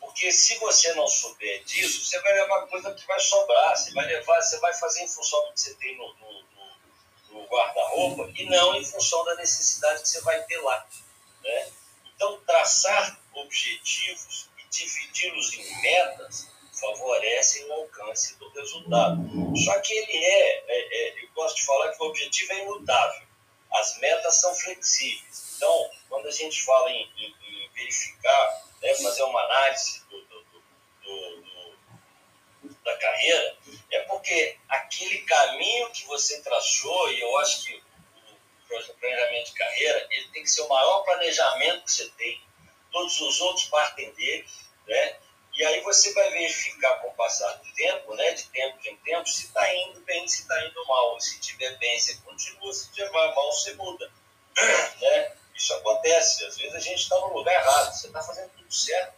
Porque se você não souber disso, você vai levar coisa que vai sobrar, você vai levar, você vai fazer em função do que você tem no, no, no guarda-roupa e não em função da necessidade que você vai ter lá. Né? Então, traçar objetivos e dividi-los em metas favorecem o alcance do resultado. Só que ele é, é, é, eu gosto de falar que o objetivo é imutável. As metas são flexíveis. Então, quando a gente fala em, em, em verificar né, fazer uma análise do, do, do, da carreira, é porque aquele caminho que você traçou, e eu acho que o planejamento de carreira, ele tem que ser o maior planejamento que você tem. Todos os outros partem dele, né? E aí você vai verificar com o passar do tempo, né, de tempo em tempo, se está indo bem, se está indo mal. Se estiver bem, você continua, se estiver mal, você muda. né? Isso acontece. Às vezes a gente está no lugar errado. Você está fazendo tudo certo,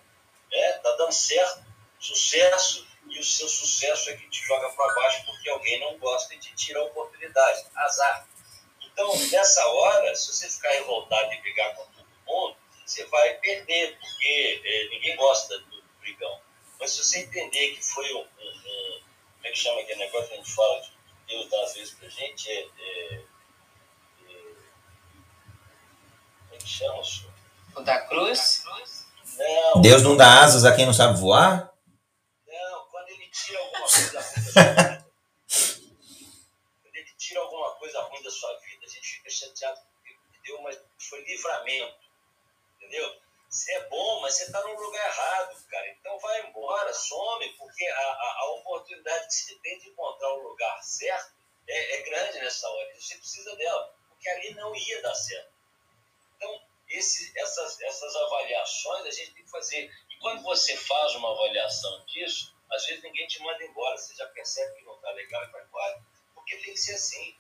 né? Está dando certo, sucesso, e o seu sucesso é que te joga para baixo porque alguém não gosta e te tira a oportunidade. Azar. Então, nessa hora, se você ficar revoltado e brigar com todo mundo, você vai perder, porque é, ninguém gosta do brigão. Mas se você entender que foi um, um, um, Como é que chama aquele negócio que a gente fala de Deus dá às vezes pra gente? É, é, é, como é que chama, senhor? O da cruz? Não. Deus não dá asas a quem não sabe voar? Tira alguma coisa ruim da sua vida. quando ele tira alguma coisa ruim da sua vida, a gente fica chateado porque deu, mas foi livramento. Entendeu? Você é bom, mas você está no lugar errado, cara. Então vai embora, some, porque a, a, a oportunidade que você tem de encontrar o lugar certo é, é grande nessa hora. Você precisa dela, porque ali não ia dar certo. Então, esse, essas, essas avaliações a gente tem que fazer. E quando você faz uma avaliação disso, às vezes ninguém te manda embora, você já percebe que não está legal e vai embora. Porque tem que ser assim.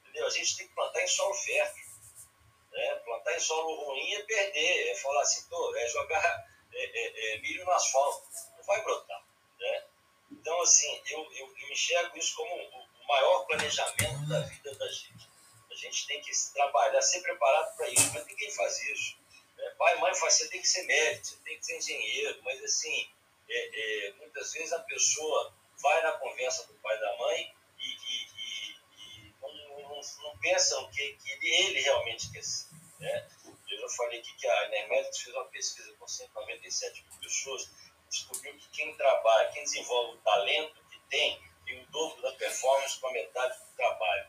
Entendeu? A gente tem que plantar em solo fértil. Né? Plantar em solo ruim é perder, é falar assim, tô, é jogar é, é, é, milho no asfalto, não vai brotar. Né? Então, assim, eu, eu, eu enxergo isso como o, maior planejamento da vida da gente. A gente tem que trabalhar, ser preparado para isso, mas ninguém faz isso. Né? Pai e mãe faz, você tem que ser médico, você tem que ser engenheiro, mas assim, é, é, muitas vezes a pessoa vai na conversa do pai e da mãe e, e, e, e não, não, não, pensam que, que ele, ele realmente quer ser. Né? Eu já falei aqui que a Enermédicos fez uma pesquisa com 197 mil pessoas, descobriu que quem trabalha, quem desenvolve o talento que tem, tem o dobro da performance com a metade do trabalho,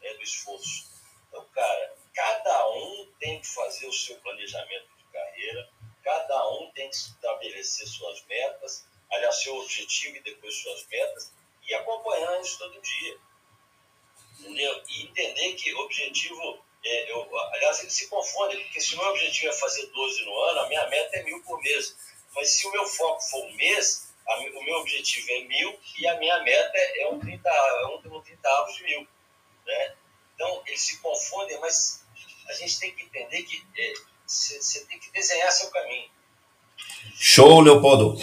né, do esforço. Então, cara, cada um tem que fazer o seu planejamento de carreira, cada um tem que estabelecer suas metas, aliás, seu objetivo e depois suas metas, e acompanhar isso todo dia. Entendeu? E entender que objetivo é, eu, aliás, ele se confunde, porque se o meu objetivo é fazer 12 no ano, a minha meta é mil por mês. Mas se o meu foco for um mês, a, o meu objetivo é mil e a minha meta é um 30, é um, um 30 avos de mil. Né? Então, eles se confundem, mas a gente tem que entender que você tem que desenhar seu caminho. Show, Leopoldo.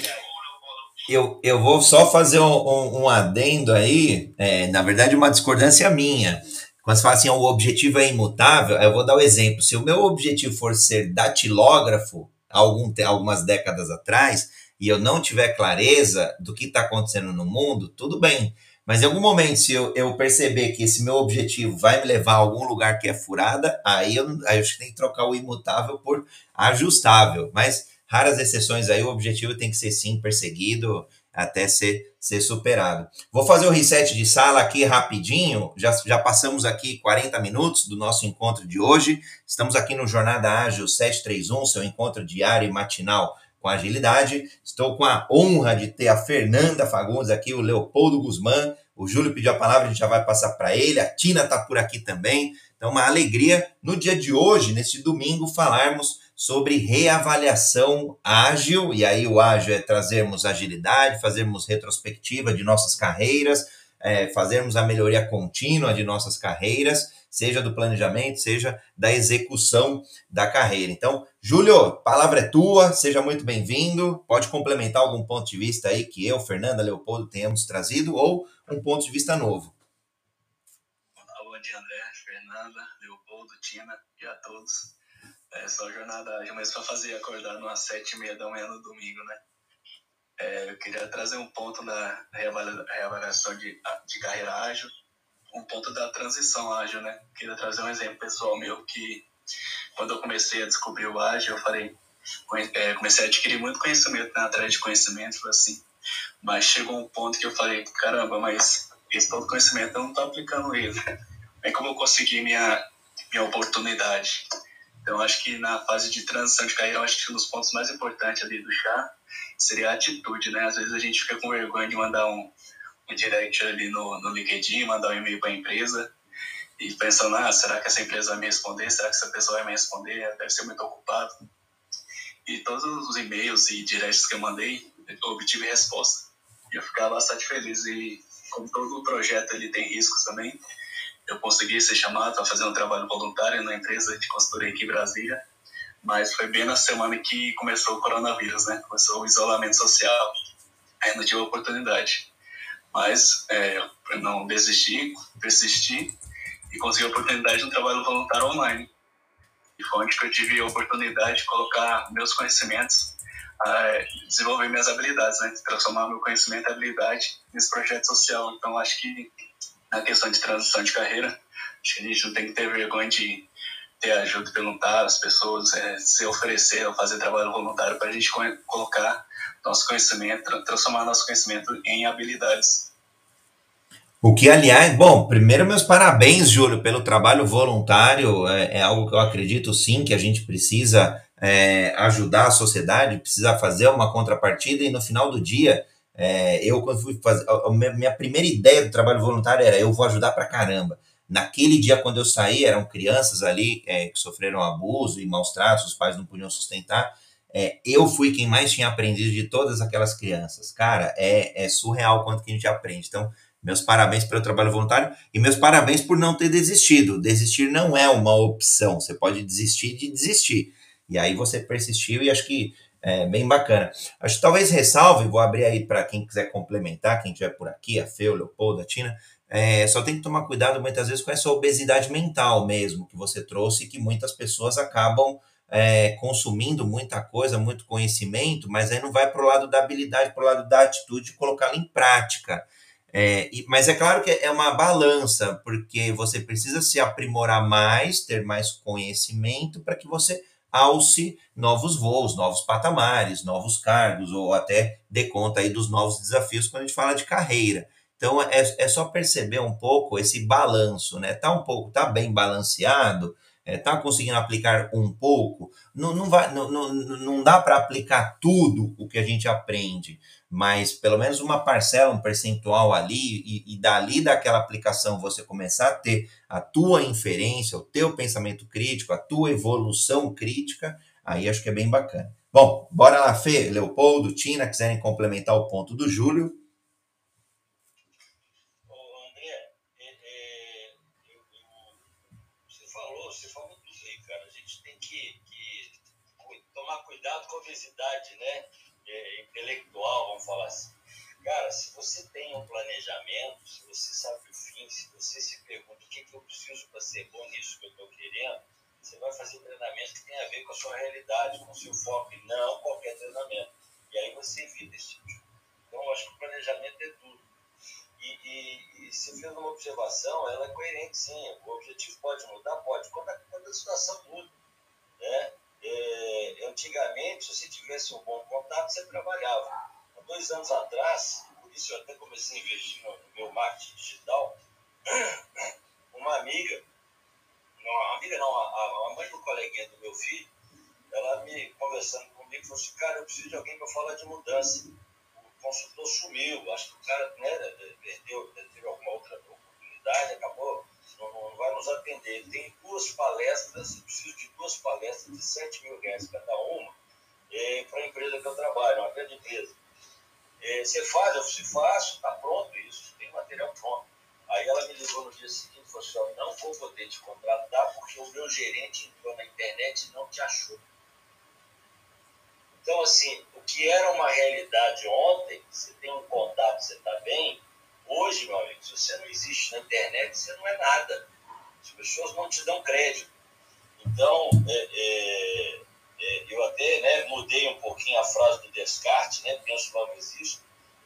Eu, eu vou só fazer um, um, um adendo aí, é, na verdade, uma discordância minha. Quando você fala assim, o objetivo é imutável, eu vou dar o um exemplo. Se o meu objetivo for ser datilógrafo, algum, algumas décadas atrás, e eu não tiver clareza do que está acontecendo no mundo, tudo bem. Mas em algum momento, se eu, eu, perceber que esse meu objetivo vai me levar a algum lugar que é furada, aí eu, aí eu acho que tem que trocar o imutável por ajustável. Mas raras exceções aí, o objetivo tem que ser sim perseguido até ser, ser superado. Vou fazer o reset de sala aqui rapidinho, já, já passamos aqui 40 minutos do nosso encontro de hoje. Estamos aqui no Jornada Ágil 731, seu encontro diário e matinal com agilidade. Estou com a honra de ter a Fernanda Fagundes aqui, o Leopoldo Guzmán, o Júlio pediu a palavra, a gente já vai passar para ele, a Tina está por aqui também. Então, uma alegria no dia de hoje, nesse domingo, falarmos sobre reavaliação ágil, e aí o ágil é trazermos agilidade, fazermos retrospectiva de nossas carreiras, é, fazermos a melhoria contínua de nossas carreiras, seja do planejamento, seja da execução da carreira. Então, Júlio, palavra é tua, seja muito bem-vindo. Pode complementar algum ponto de vista aí que eu, Fernanda, Leopoldo tenhamos trazido ou um ponto de vista novo. Bom dia, André, Fernanda, Leopoldo, Tina e a todos. É só jornada ágil, mas para fazer acordar umas sete e meia da manhã no domingo, né? É, eu queria trazer um ponto da reavaliação de, de carreira ágil, um ponto da transição ágil, né? Queria trazer um exemplo pessoal meu que quando eu comecei a descobrir o ágil, eu falei, é, comecei a adquirir muito conhecimento, né? atrás de conhecimento, assim. Mas chegou um ponto que eu falei, caramba, mas esse todo conhecimento eu não estou aplicando ele. É como eu consegui minha, minha oportunidade. Então, acho que na fase de transição de carreira, acho que um dos pontos mais importantes ali do chá seria a atitude, né? Às vezes a gente fica com vergonha de mandar um, um direct ali no, no LinkedIn, mandar um e-mail para a empresa e pensando, ah, será que essa empresa vai me responder? Será que essa pessoa vai me responder? Deve ser muito ocupado. E todos os e-mails e directs que eu mandei, obtive resposta. E eu ficava bastante feliz. E como todo projeto ele tem riscos também, eu consegui ser chamado para fazer um trabalho voluntário na empresa de consultoria aqui em Brasília. Mas foi bem na semana que começou o coronavírus, né? Começou o isolamento social. Aí não tive a oportunidade. Mas é, não desisti, persisti e consegui a oportunidade de um trabalho voluntário online. E foi onde eu tive a oportunidade de colocar meus conhecimentos, desenvolver minhas habilidades, né? transformar meu conhecimento e habilidade nesse projeto social. Então, acho que na questão de transição de carreira, acho que a gente não tem que ter vergonha de ter ajuda, perguntar às pessoas, é, se oferecer ou fazer trabalho voluntário para a gente colocar nosso conhecimento, transformar nosso conhecimento em habilidades. O que, aliás, bom, primeiro meus parabéns, Júlio, pelo trabalho voluntário. É, é algo que eu acredito sim que a gente precisa é, ajudar a sociedade, precisa fazer uma contrapartida e no final do dia, é, eu quando fui fazer, a minha primeira ideia do trabalho voluntário era eu vou ajudar pra caramba. Naquele dia, quando eu saí, eram crianças ali é, que sofreram abuso e maus tratos, os pais não podiam sustentar. É, eu fui quem mais tinha aprendido de todas aquelas crianças. Cara, é, é surreal quanto que a gente aprende. Então, meus parabéns pelo trabalho voluntário e meus parabéns por não ter desistido. Desistir não é uma opção. Você pode desistir de desistir. E aí você persistiu e acho que é bem bacana. Acho que talvez ressalve, vou abrir aí para quem quiser complementar, quem estiver por aqui, a o Leopoldo, a Tina. É, só tem que tomar cuidado muitas vezes com essa obesidade mental mesmo que você trouxe que muitas pessoas acabam é, consumindo muita coisa, muito conhecimento, mas aí não vai para o lado da habilidade, para o lado da atitude, colocá-la em prática. É, e, mas é claro que é uma balança, porque você precisa se aprimorar mais, ter mais conhecimento para que você alce novos voos, novos patamares, novos cargos, ou até dê conta aí dos novos desafios quando a gente fala de carreira. Então é, é só perceber um pouco esse balanço, né? Tá um pouco, tá bem balanceado, é, tá conseguindo aplicar um pouco, não, não, vai, não, não, não dá para aplicar tudo o que a gente aprende, mas pelo menos uma parcela, um percentual ali, e, e dali daquela aplicação você começar a ter a tua inferência, o teu pensamento crítico, a tua evolução crítica, aí acho que é bem bacana. Bom, bora lá, Fê, Leopoldo, Tina, quiserem complementar o ponto do Júlio. cuidado com a obesidade né, intelectual, vamos falar assim. Cara, se você tem um planejamento, se você sabe o fim, se você se pergunta o que, que eu preciso para ser bom nisso que eu estou querendo, você vai fazer treinamento que tem a ver com a sua realidade, com o seu foco, e não qualquer treinamento. E aí você evita esse tipo. Então, eu acho que o planejamento é tudo. E, e, e fez uma observação, ela é coerente sim. O objetivo pode mudar? Pode, quando a, quando a situação muda. Né? É, antigamente, se você tivesse um bom contato, você trabalhava. Há dois anos atrás, por isso eu até comecei a investir no, meu marketing digital, uma amiga, uma amiga não, a, a mãe do coleguinha do meu filho, ela me conversando comigo, falou assim, cara, eu preciso de alguém para falar de mudança. O consultor sumiu, acho que o cara né, perdeu, teve alguma outra oportunidade, acabou não, vai nos atender. Tem duas palestras, eu preciso de duas palestras de 7 mil reais cada uma é, para a empresa que eu trabalho, uma grande empresa. É, você faz, eu se faço, está pronto isso, tem material pronto. Aí ela me ligou no dia seguinte e falou assim, não vou poder te contratar porque o meu gerente entrou na internet e não te achou. Então, assim, o que era uma realidade ontem, você tem um contato, você está bem, Hoje, meu amigo, se você não existe na internet, você não é nada. As pessoas não te dão crédito. Então, é, é, é, eu até né, mudei um pouquinho a frase do Descartes, né, penso logo existo.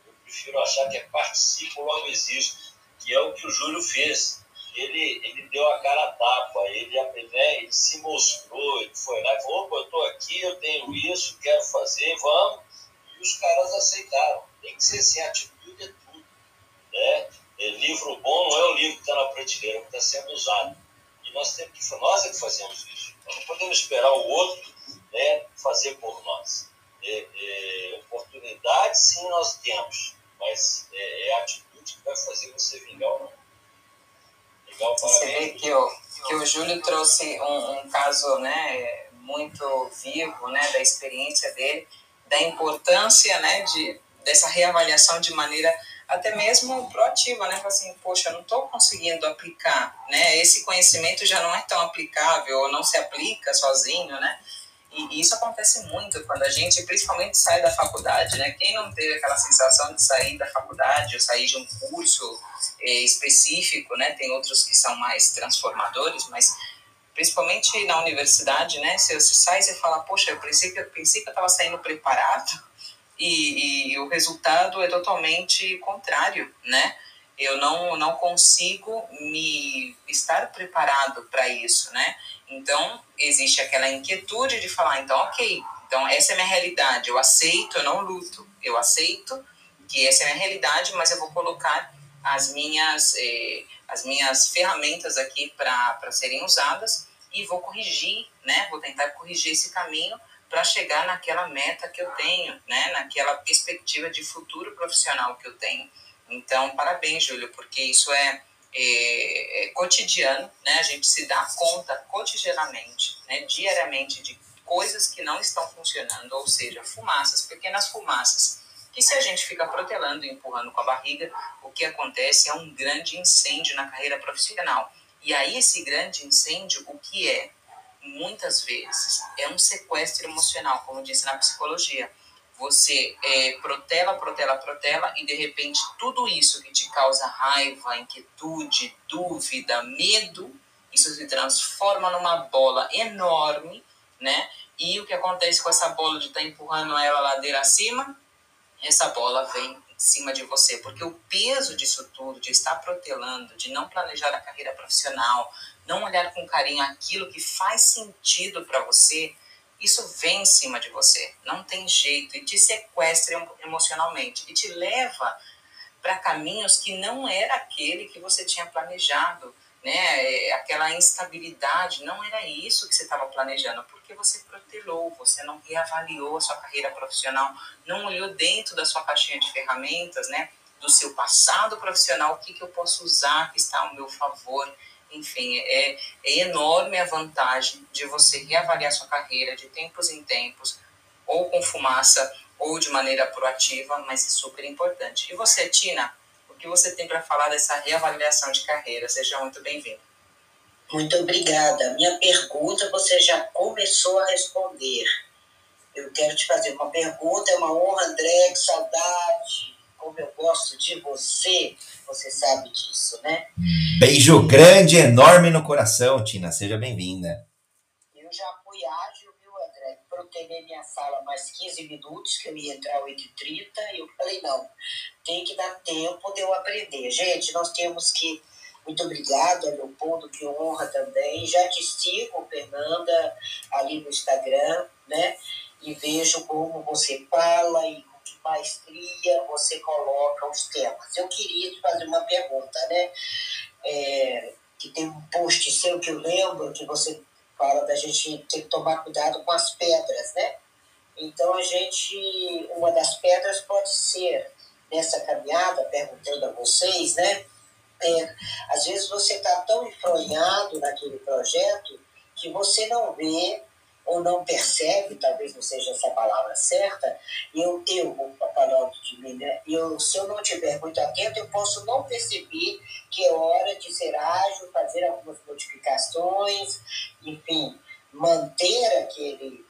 Eu prefiro achar que é participo logo existo, que é o que o Júlio fez. Ele, ele deu a cara a tapa, ele, né, ele se mostrou, ele foi lá e falou, opa, eu estou aqui, eu tenho isso, quero fazer, vamos. E os caras aceitaram. Tem que ser assim, atitude né? É, livro bom não é o livro que está na prateleira, que está sendo usado. E nós temos que, nós é que fazemos isso. Nós não podemos esperar o outro né, fazer por nós. É, é, oportunidade sim nós temos, mas é, é, a atitude que vai fazer você vingar ou não. Legal, Você vê que o, que o Júlio trouxe um, um caso né, muito vivo né, da experiência dele da importância, né, de, dessa reavaliação de maneira até mesmo proativa, né? Assim, poxa, não estou conseguindo aplicar, né? Esse conhecimento já não é tão aplicável ou não se aplica sozinho, né? E isso acontece muito quando a gente, principalmente, sai da faculdade, né? Quem não teve aquela sensação de sair da faculdade, ou sair de um curso é, específico, né? Tem outros que são mais transformadores, mas principalmente na universidade, né? Se você sai e fala, poxa, eu pensei que eu estava saindo preparado e, e, o resultado é totalmente contrário, né? Eu não, não consigo me estar preparado para isso, né? Então, existe aquela inquietude de falar, então, ok, então essa é a minha realidade, eu aceito, eu não luto, eu aceito que essa é a minha realidade, mas eu vou colocar as minhas, eh, as minhas ferramentas aqui para serem usadas e vou corrigir, né? Vou tentar corrigir esse caminho para chegar naquela meta que eu tenho, né? Naquela perspectiva de futuro profissional que eu tenho. Então, parabéns, Júlio, porque isso é é, é, cotidiano, né? A gente se dá conta cotidianamente, né? diariamente de coisas que não estão funcionando, ou seja, fumaças, pequenas fumaças, que se a gente fica protelando e empurrando com a barriga, o que acontece é um grande incêndio na carreira profissional. E aí esse grande incêndio, o que é? Muitas vezes é um sequestro emocional, como disse na psicologia você é, protela, protela, protela e de repente tudo isso que te causa raiva, inquietude, dúvida, medo, isso se transforma numa bola enorme, né? E o que acontece com essa bola de estar tá empurrando ela ladeira acima? Essa bola vem em cima de você, porque o peso disso tudo, de estar protelando, de não planejar a carreira profissional, não olhar com carinho aquilo que faz sentido para você, isso vem em cima de você, não tem jeito, e te sequestra emocionalmente, e te leva para caminhos que não era aquele que você tinha planejado, né? É, aquela instabilidade, não era isso que você estava planejando, porque você protelou, você não reavaliou a sua carreira profissional, não olhou dentro da sua caixinha de ferramentas, né? Do seu passado profissional, o que, que eu posso usar que está ao meu favor enfim, é, é enorme a vantagem de você reavaliar sua carreira de tempos em tempos, ou com fumaça, ou de maneira proativa, mas é super importante. E você, Tina, o que você tem para falar dessa reavaliação de carreira? Seja muito bem-vinda. Muito obrigada. Minha pergunta você já começou a responder. Eu quero te fazer uma pergunta, é uma honra, André, que saudade como eu gosto de você, você sabe disso, né? Beijo grande, enorme no coração, Tina. Seja bem-vinda. Eu já fui ágil, viu, André? Protelei minha sala mais 15 minutos, que eu ia entrar 8h30, e eu falei, não, tem que dar tempo de eu aprender. Gente, nós temos que. Muito obrigada, Leopoldo, que honra também. Já te sigo, Fernanda, ali no Instagram, né? E vejo como você fala e maestria você coloca os temas. Eu queria te fazer uma pergunta, né? É, que tem um post seu que eu lembro que você fala da gente ter que tomar cuidado com as pedras, né? Então a gente, uma das pedras pode ser nessa caminhada, perguntando a vocês, né? É, às vezes você está tão enfronhado naquele projeto que você não vê ou não percebe, talvez não seja essa palavra certa, eu, eu vou falando de mim, né? Eu, se eu não estiver muito atento, eu posso não perceber que é hora de ser ágil, fazer algumas modificações, enfim, manter aquele,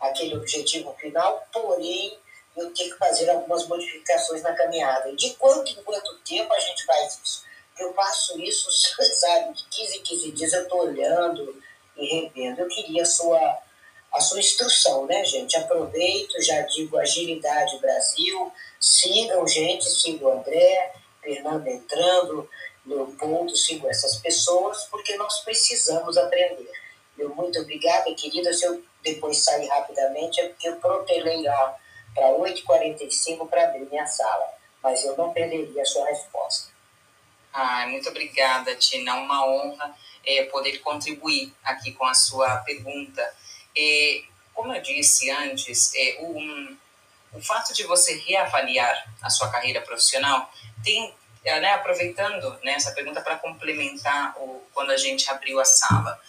aquele objetivo final, porém eu tenho que fazer algumas modificações na caminhada. E de quanto em quanto tempo a gente faz isso? Eu faço isso, sabe, de 15 em 15 dias eu estou olhando, e revendo. Eu queria a sua, a sua instrução, né, gente? Aproveito, já digo Agilidade Brasil, sigam, gente, sigam o André, Fernando entrando, Leopoldo, sigam essas pessoas, porque nós precisamos aprender. Meu muito obrigada, querida. Se eu depois sair rapidamente, é porque eu protelei lá para 8h45 para abrir minha sala. Mas eu não perderia a sua resposta. Ai, muito obrigada, Tina. Uma honra é, poder contribuir aqui com a sua pergunta. É, como eu disse antes, é, um, o fato de você reavaliar a sua carreira profissional tem, é, né, aproveitando né, essa pergunta para complementar o, quando a gente abriu a sala,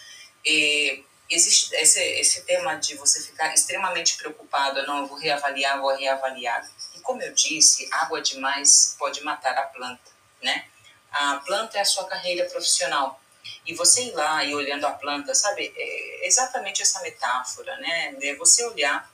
é, existe esse, esse tema de você ficar extremamente preocupado, não, eu vou reavaliar, vou reavaliar. E como eu disse, água demais pode matar a planta, né? A planta é a sua carreira profissional. E você ir lá e olhando a planta, sabe, é exatamente essa metáfora, né? É você olhar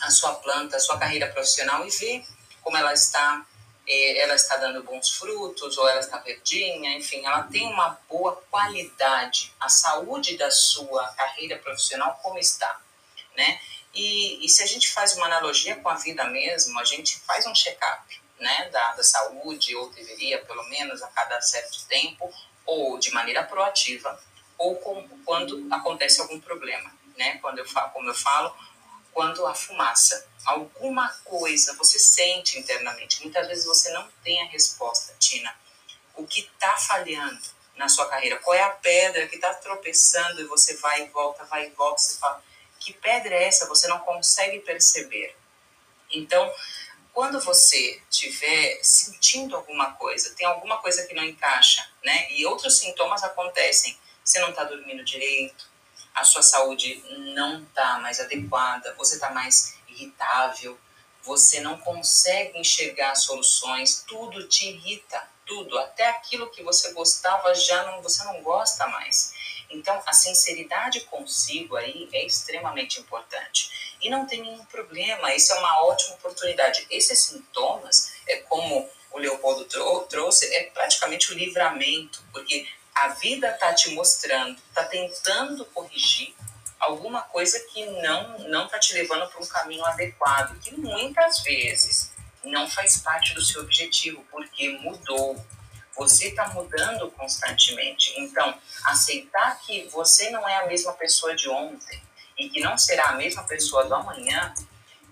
a sua planta, a sua carreira profissional e ver como ela está, é, ela está dando bons frutos ou ela está verdinha, enfim, ela tem uma boa qualidade. A saúde da sua carreira profissional como está, né? E, e se a gente faz uma analogia com a vida mesmo, a gente faz um check-up, né, da, da saúde, ou deveria pelo menos a cada certo tempo, ou de maneira proativa, ou com, quando acontece algum problema, né? Quando eu falo, como eu falo, quando a fumaça, alguma coisa você sente internamente. Muitas vezes você não tem a resposta, Tina. O que está falhando na sua carreira? Qual é a pedra que está tropeçando e você vai e volta, vai e volta? Você fala, que pedra é essa? Você não consegue perceber. Então, quando você estiver sentindo alguma coisa, tem alguma coisa que não encaixa, né? E outros sintomas acontecem. Você não está dormindo direito, a sua saúde não está mais adequada, você está mais irritável, você não consegue enxergar soluções, tudo te irrita, tudo, até aquilo que você gostava já não, você não gosta mais. Então, a sinceridade consigo aí é extremamente importante. E não tem nenhum problema, isso é uma ótima oportunidade. Esses sintomas, é como o Leopoldo trouxe, é praticamente o livramento, porque a vida está te mostrando, está tentando corrigir alguma coisa que não não está te levando para um caminho adequado, que muitas vezes não faz parte do seu objetivo, porque mudou. Você está mudando constantemente. Então, aceitar que você não é a mesma pessoa de ontem e que não será a mesma pessoa do amanhã,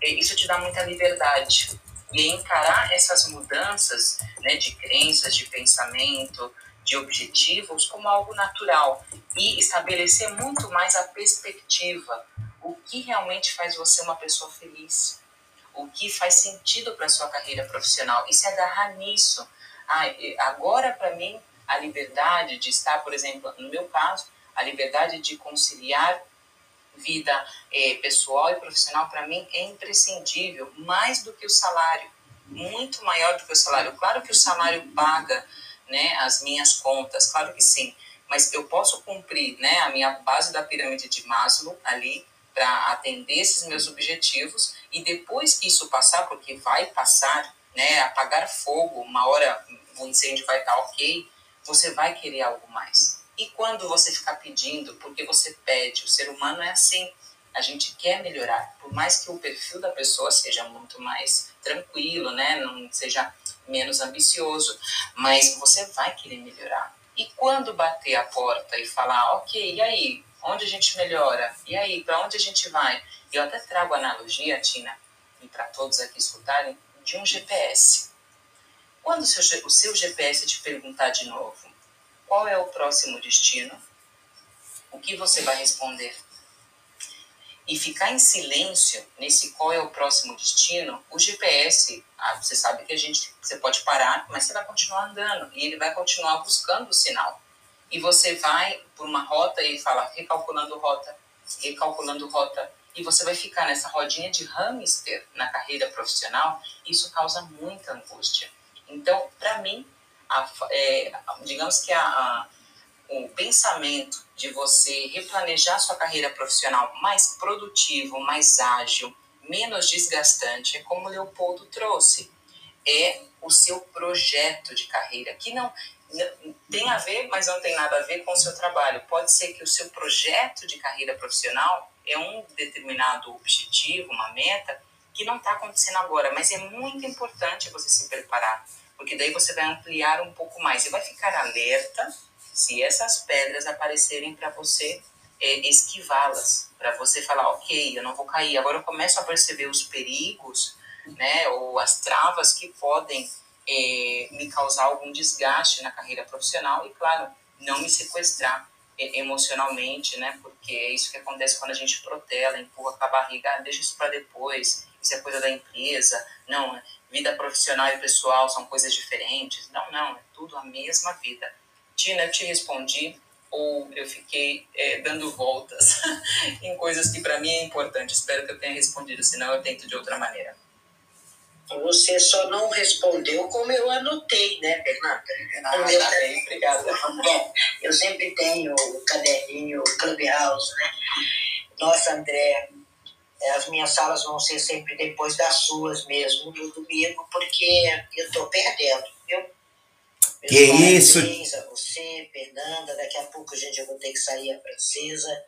é, isso te dá muita liberdade. E encarar essas mudanças né, de crenças, de pensamento, de objetivos como algo natural e estabelecer muito mais a perspectiva, o que realmente faz você uma pessoa feliz, o que faz sentido para sua carreira profissional e se agarrar nisso. Ah, agora para mim a liberdade de estar, por exemplo, no meu caso, a liberdade de conciliar vida eh, pessoal e profissional para mim é imprescindível, mais do que o salário, muito maior do que o salário. Claro que o salário paga né, as minhas contas, claro que sim, mas eu posso cumprir né, a minha base da pirâmide de Maslow ali para atender esses meus objetivos e depois que isso passar, porque vai passar, né, apagar fogo, uma hora o incêndio vai estar ok, você vai querer algo mais. E quando você ficar pedindo, porque você pede, o ser humano é assim, a gente quer melhorar, por mais que o perfil da pessoa seja muito mais tranquilo, né, não seja menos ambicioso, mas você vai querer melhorar. E quando bater a porta e falar, ok, e aí, onde a gente melhora? E aí, para onde a gente vai? Eu até trago a analogia, Tina, e para todos aqui escutarem, de um GPS. Quando o seu, o seu GPS te perguntar de novo, qual é o próximo destino? O que você vai responder? e ficar em silêncio nesse qual é o próximo destino, o GPS, ah, você sabe que a gente, você pode parar, mas você vai continuar andando e ele vai continuar buscando o sinal. E você vai por uma rota e fala recalculando rota, recalculando rota, e você vai ficar nessa rodinha de hamster na carreira profissional, isso causa muita angústia. Então, para mim, a, é, digamos que a, a o pensamento de você replanejar sua carreira profissional mais produtivo, mais ágil, menos desgastante, é como o Leopoldo trouxe. É o seu projeto de carreira, que não tem a ver, mas não tem nada a ver com o seu trabalho. Pode ser que o seu projeto de carreira profissional é um determinado objetivo, uma meta, que não está acontecendo agora, mas é muito importante você se preparar, porque daí você vai ampliar um pouco mais e vai ficar alerta se essas pedras aparecerem para você é, esquivá-las, para você falar, ok, eu não vou cair. Agora eu começo a perceber os perigos, né, ou as travas que podem é, me causar algum desgaste na carreira profissional e, claro, não me sequestrar é, emocionalmente, né, porque é isso que acontece quando a gente protela, empurra com a barriga, ah, deixa isso para depois, isso é coisa da empresa, não, vida profissional e pessoal são coisas diferentes. Não, não, é tudo a mesma vida. Tina, eu te respondi ou eu fiquei é, dando voltas em coisas que para mim é importante. Espero que eu tenha respondido, senão eu tento de outra maneira. Você só não respondeu como eu anotei, né, Fernanda? Ah, meu... tá bem, obrigada. Eu sempre tenho o caderninho Clubhouse, né? Nossa, André, as minhas salas vão ser sempre depois das suas mesmo, no domingo, porque eu estou perdendo, viu? Meus que isso? A você, Fernanda, daqui a pouco, gente, eu vou ter que sair a francesa,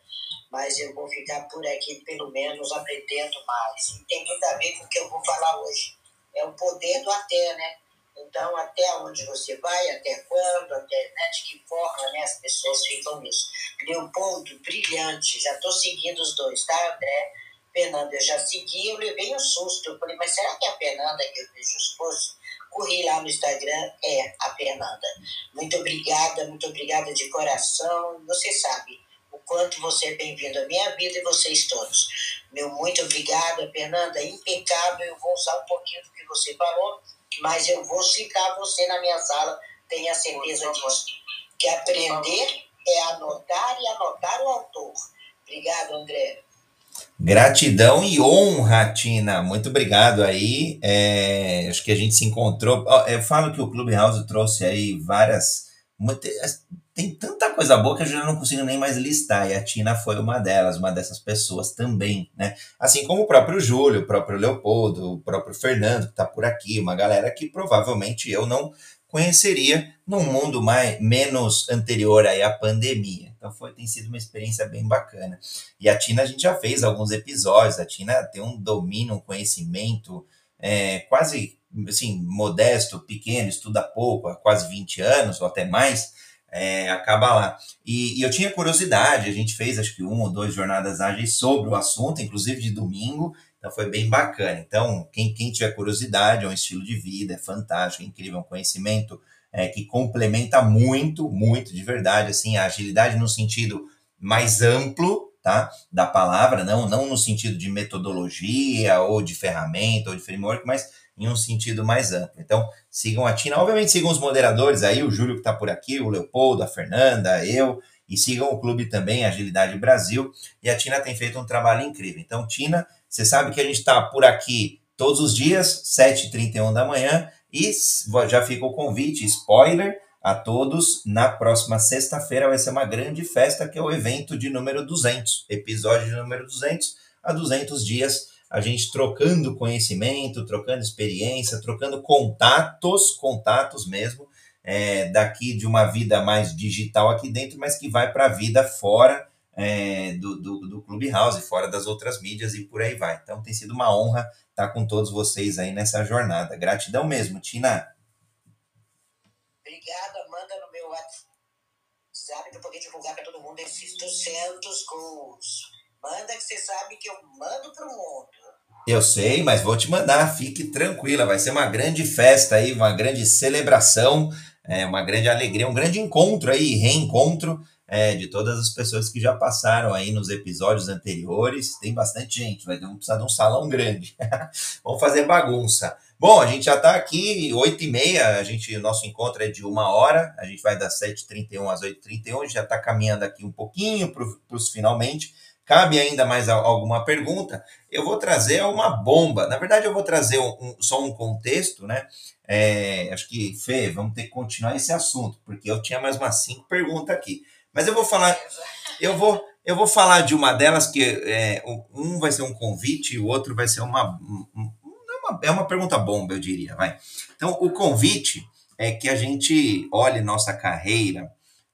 mas eu vou ficar por aqui, pelo menos, aprendendo mais. E tem muito a ver com o que eu vou falar hoje é o poder do até, né? Então, até onde você vai, até quando, até né, de que forma né, as pessoas ficam nisso. Leopoldo, brilhante, já estou seguindo os dois, tá, André? Fernanda, eu já segui, eu levei um susto. Eu falei, mas será que é a Fernanda que eu vejo os posts? Corri lá no Instagram, é a Fernanda. Muito obrigada, muito obrigada de coração. Você sabe quanto você é bem-vindo à minha vida e vocês todos. Meu muito obrigada, Fernanda, impecável. Eu vou usar um pouquinho do que você falou, mas eu vou citar você na minha sala, tenha certeza disso. Que aprender é anotar e anotar o autor. Obrigado, André. Gratidão e honra, Tina. Muito obrigado aí. É, acho que a gente se encontrou. Eu falo que o Clubhouse trouxe aí várias. Tem tanta coisa boa que eu já não consigo nem mais listar. E a Tina foi uma delas, uma dessas pessoas também, né? Assim como o próprio Júlio, o próprio Leopoldo, o próprio Fernando, que está por aqui, uma galera que provavelmente eu não conheceria num mundo mais, menos anterior aí à pandemia. Então foi, tem sido uma experiência bem bacana. E a Tina, a gente já fez alguns episódios, a Tina tem um domínio, um conhecimento é, quase assim, modesto, pequeno, estuda pouco, há quase 20 anos ou até mais, é, acaba lá. E, e, eu tinha curiosidade, a gente fez acho que uma ou duas jornadas ágeis sobre o assunto, inclusive de domingo, então foi bem bacana. Então, quem, quem tiver curiosidade, é um estilo de vida, é fantástico, é incrível, é um conhecimento é, que complementa muito, muito de verdade, assim, a agilidade no sentido mais amplo, tá, da palavra, não, não no sentido de metodologia ou de ferramenta ou de framework, mas em um sentido mais amplo. Então, sigam a Tina. Obviamente, sigam os moderadores aí, o Júlio que está por aqui, o Leopoldo, a Fernanda, eu, e sigam o clube também, Agilidade Brasil. E a Tina tem feito um trabalho incrível. Então, Tina, você sabe que a gente está por aqui todos os dias, 7h31 da manhã, e já fica o convite, spoiler, a todos. Na próxima sexta-feira vai ser uma grande festa, que é o evento de número 200, episódio de número 200, a 200 dias a gente trocando conhecimento, trocando experiência, trocando contatos, contatos mesmo, é, daqui de uma vida mais digital aqui dentro, mas que vai para a vida fora é, do, do, do Clubhouse, fora das outras mídias e por aí vai. Então tem sido uma honra estar com todos vocês aí nessa jornada. Gratidão mesmo, Tina. Obrigada, manda no meu WhatsApp para poder divulgar para todo mundo esses 200 gols. Manda que você sabe que eu mando para o mundo. Eu sei, mas vou te mandar, fique tranquila, vai ser uma grande festa aí, uma grande celebração, é, uma grande alegria, um grande encontro aí, reencontro é, de todas as pessoas que já passaram aí nos episódios anteriores. Tem bastante gente, vai precisar de um salão grande. Vamos fazer bagunça. Bom, a gente já está aqui, 8 e meia, a gente, nosso encontro é de uma hora, a gente vai das 7h31 às 8h31, a gente já está caminhando aqui um pouquinho para os finalmente. Cabe ainda mais alguma pergunta? Eu vou trazer uma bomba. Na verdade, eu vou trazer um, só um contexto, né? É, acho que, Fê, vamos ter que continuar esse assunto, porque eu tinha mais umas cinco perguntas aqui. Mas eu vou falar, eu vou, eu vou falar de uma delas que é, um vai ser um convite e o outro vai ser uma, uma, é uma pergunta bomba, eu diria. Vai. Então, o convite é que a gente olhe nossa carreira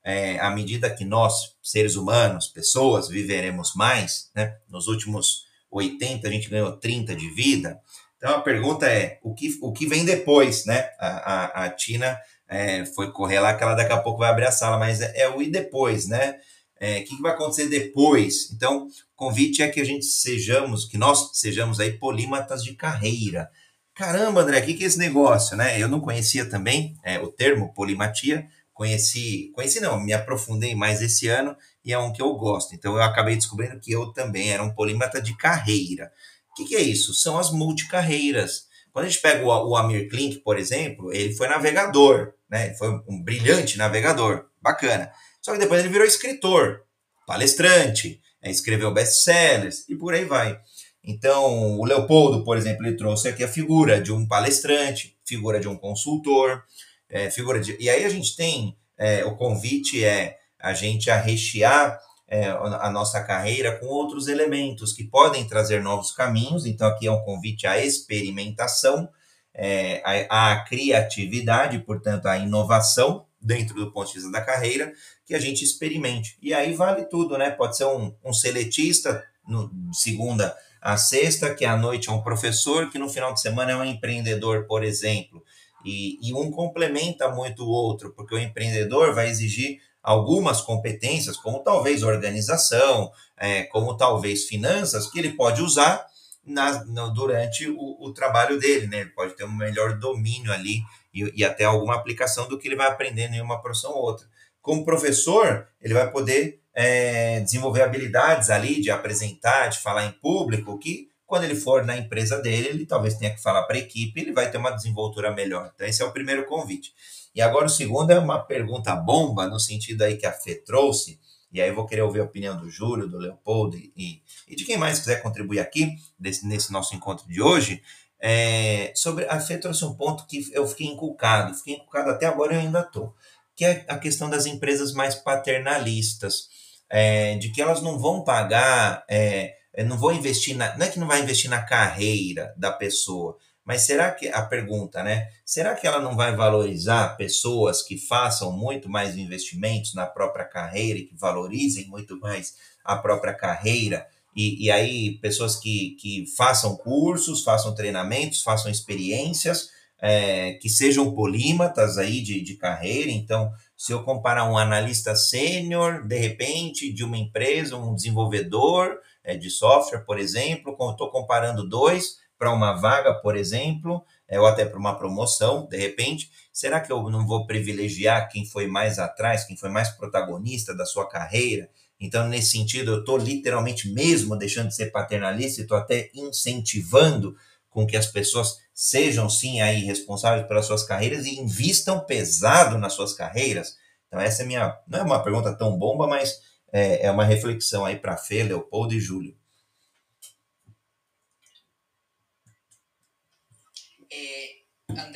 é, à medida que nós, seres humanos, pessoas, viveremos mais, né? Nos últimos 80 a gente ganhou 30 de vida. Então a pergunta é: o que, o que vem depois, né? A, a, a Tina é, foi correr lá, que ela daqui a pouco vai abrir a sala, mas é, é o e depois, né? É, o que, que vai acontecer depois? Então, o convite é que a gente sejamos, que nós sejamos aí polímatas de carreira. Caramba, André, o que, que é esse negócio, né? Eu não conhecia também é, o termo polimatia, conheci, conheci não, me aprofundei mais esse ano e é um que eu gosto. Então eu acabei descobrindo que eu também era um polímata de carreira. O que, que é isso? São as multicarreiras. Quando a gente pega o, o Amir Klink, por exemplo, ele foi navegador, né? Ele foi um brilhante navegador, bacana. Só que depois ele virou escritor, palestrante, é, escreveu best-sellers e por aí vai. Então, o Leopoldo, por exemplo, ele trouxe aqui a figura de um palestrante, figura de um consultor, é, figura de. E aí a gente tem é, o convite é a gente a rechear é, a nossa carreira com outros elementos que podem trazer novos caminhos. Então, aqui é um convite à experimentação, é, à, à criatividade, portanto, à inovação dentro do ponto de vista da carreira, que a gente experimente. E aí vale tudo, né? Pode ser um, um seletista, no, segunda a sexta, que à noite é um professor, que no final de semana é um empreendedor, por exemplo. E, e um complementa muito o outro, porque o empreendedor vai exigir algumas competências, como talvez organização, é, como talvez finanças, que ele pode usar na, durante o, o, trabalho dele, né? Ele pode ter um melhor domínio ali e, e, até alguma aplicação do que ele vai aprendendo em uma profissão ou outra. Como professor, ele vai poder é, desenvolver habilidades ali de apresentar, de falar em público, que quando ele for na empresa dele, ele talvez tenha que falar para a equipe, ele vai ter uma desenvoltura melhor. Então, esse é o primeiro convite. E agora o segundo é uma pergunta bomba, no sentido aí que a Fê trouxe, e aí eu vou querer ouvir a opinião do Júlio, do Leopoldo e, e de quem mais quiser contribuir aqui desse, nesse nosso encontro de hoje. É, sobre a Fê trouxe um ponto que eu fiquei inculcado, fiquei inculcado até agora e ainda estou, que é a questão das empresas mais paternalistas, é, de que elas não vão pagar, é, não vão investir na, não é que não vai investir na carreira da pessoa, mas será que a pergunta, né? Será que ela não vai valorizar pessoas que façam muito mais investimentos na própria carreira e que valorizem muito mais a própria carreira? E, e aí, pessoas que, que façam cursos, façam treinamentos, façam experiências, é, que sejam polímatas aí de, de carreira. Então, se eu comparar um analista sênior, de repente, de uma empresa, um desenvolvedor de software, por exemplo, estou comparando dois, para uma vaga, por exemplo, é, ou até para uma promoção, de repente, será que eu não vou privilegiar quem foi mais atrás, quem foi mais protagonista da sua carreira? Então, nesse sentido, eu estou literalmente mesmo deixando de ser paternalista e estou até incentivando com que as pessoas sejam sim aí responsáveis pelas suas carreiras e invistam pesado nas suas carreiras. Então, essa é minha. Não é uma pergunta tão bomba, mas é, é uma reflexão aí para Fê, Leopoldo e Júlio.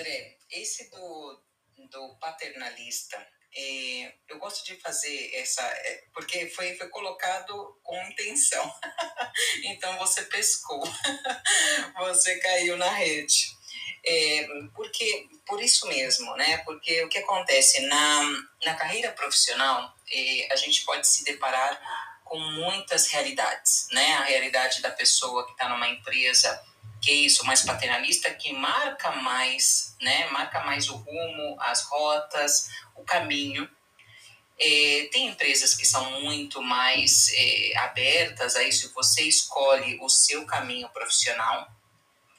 André, esse do, do paternalista, é, eu gosto de fazer essa, é, porque foi, foi colocado com intenção. então você pescou, você caiu na rede. É, porque por isso mesmo, né? Porque o que acontece na, na carreira profissional, é, a gente pode se deparar com muitas realidades, né? A realidade da pessoa que está numa empresa que é isso, mais paternalista, que marca mais, né, marca mais o rumo, as rotas, o caminho. É, tem empresas que são muito mais é, abertas a isso, você escolhe o seu caminho profissional.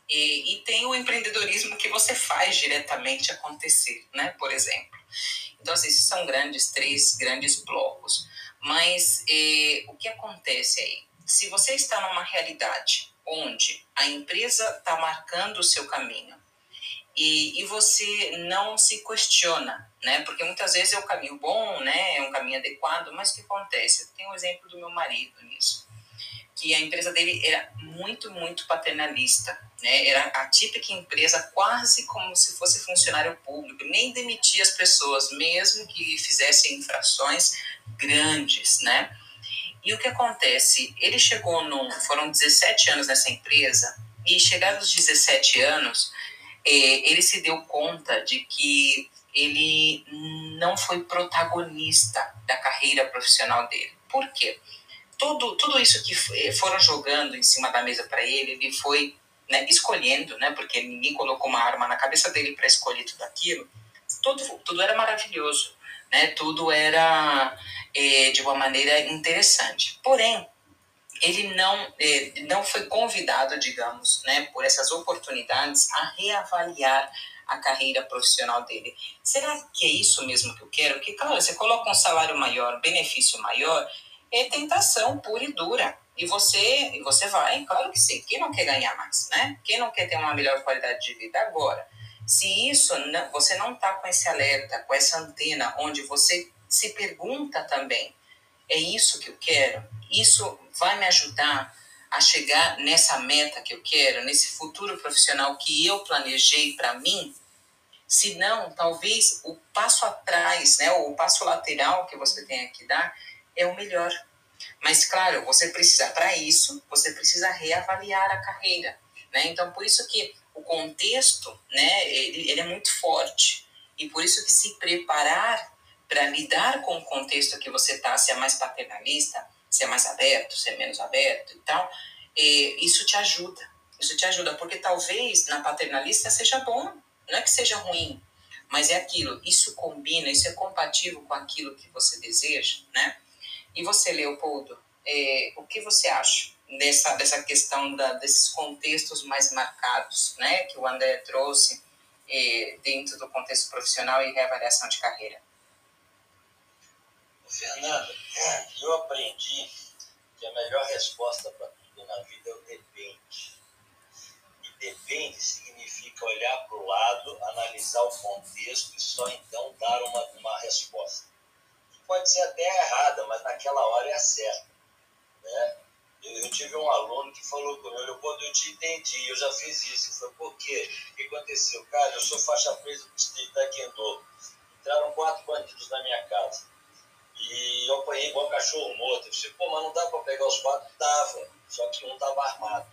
E, e tem o empreendedorismo que você faz diretamente acontecer, né, por exemplo. Então, assim, esses são grandes, três grandes blocos. Mas é, o que acontece aí? Se você está numa realidade onde a empresa está marcando o seu caminho e, e você não se questiona, né? Porque muitas vezes é o caminho bom, né? É um caminho adequado, mas o que acontece? Eu tenho um exemplo do meu marido nisso, que a empresa dele era muito, muito paternalista, né? Era a típica empresa quase como se fosse funcionário público, nem demitia as pessoas, mesmo que fizessem infrações grandes, né? E o que acontece? Ele chegou num. Foram 17 anos nessa empresa, e chegados aos 17 anos, é, ele se deu conta de que ele não foi protagonista da carreira profissional dele. Por quê? Tudo, tudo isso que foram jogando em cima da mesa para ele, ele foi né, escolhendo, né, porque ninguém colocou uma arma na cabeça dele para escolher tudo aquilo. Tudo, tudo era maravilhoso, né, tudo era é, de uma maneira interessante. Porém, ele não, é, não foi convidado, digamos, né, por essas oportunidades a reavaliar a carreira profissional dele. Será que é isso mesmo que eu quero? Porque, claro, você coloca um salário maior, benefício maior, é tentação pura e dura. E você, e você vai, claro que sim. Quem não quer ganhar mais, né? Quem não quer ter uma melhor qualidade de vida agora? Se isso, você não está com esse alerta, com essa antena, onde você se pergunta também: é isso que eu quero? Isso vai me ajudar a chegar nessa meta que eu quero, nesse futuro profissional que eu planejei para mim? Se não, talvez o passo atrás, né, o passo lateral que você tenha que dar é o melhor. Mas, claro, você precisa, para isso, você precisa reavaliar a carreira. Né? Então, por isso que o contexto, né, ele, ele é muito forte. E por isso que se preparar para lidar com o contexto que você está, se é mais paternalista, se é mais aberto, se é menos aberto e tal, é, isso te ajuda. Isso te ajuda, porque talvez na paternalista seja bom, não é que seja ruim, mas é aquilo, isso combina, isso é compatível com aquilo que você deseja, né? E você, Leopoldo, é, o que você acha dessa, dessa questão da, desses contextos mais marcados, né, que o André trouxe é, dentro do contexto profissional e reavaliação de carreira? Fernanda, eu aprendi que a melhor resposta para tudo na vida é o depende. E depende significa olhar para o lado, analisar o contexto e só então dar uma, uma resposta. Pode ser até errada, mas naquela hora é a certa. Né? Eu, tive um aluno que falou comigo, eu, quando eu te entendi, eu já fiz isso. Falei, por quê? O que aconteceu? Cara, eu sou faixa presa do distrito Taekwondo. Entraram quatro bandidos na minha casa. E eu apanhei igual cachorro morto. Eu disse, pô, mas não dá para pegar os quatro? Dava, só que um estava armado.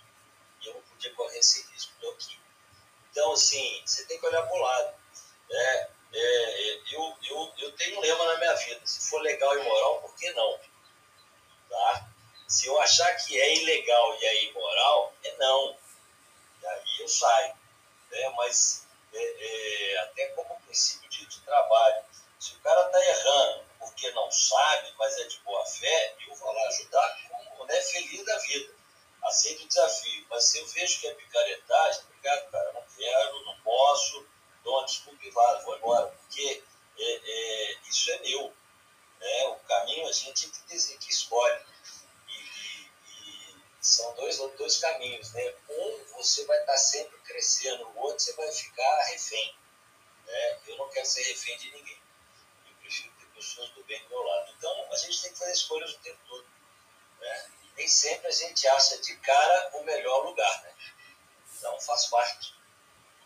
E eu não podia correr esse risco, tô aqui. Então, assim, você tem que olhar para o lado. É, é, eu, eu, eu tenho um lema na minha vida: se for legal e moral, por que não? Tá? Se eu achar que é ilegal e é imoral, é não. E aí eu saio. Né? Mas, é, é, até como princípio de, de trabalho, se o cara está errando porque não sabe, mas é de boa fé, eu vou lá ajudar como né, feliz da vida. Aceito o desafio. Mas se eu vejo que é picaretagem, obrigado, cara, não quero, não posso, dou uma desculpa e vá, vou embora, porque é, é, isso é meu. Né? O caminho a gente que, que escolhe. E, e, e, são dois, dois caminhos. Né? Um, você vai estar sempre crescendo, o outro, você vai ficar refém. Né? Eu não quero ser refém de ninguém prefiro ter pessoas do bem do meu lado. Então, a gente tem que fazer escolhas o tempo todo. Né? nem sempre a gente acha de cara o melhor lugar. Né? Então, faz parte.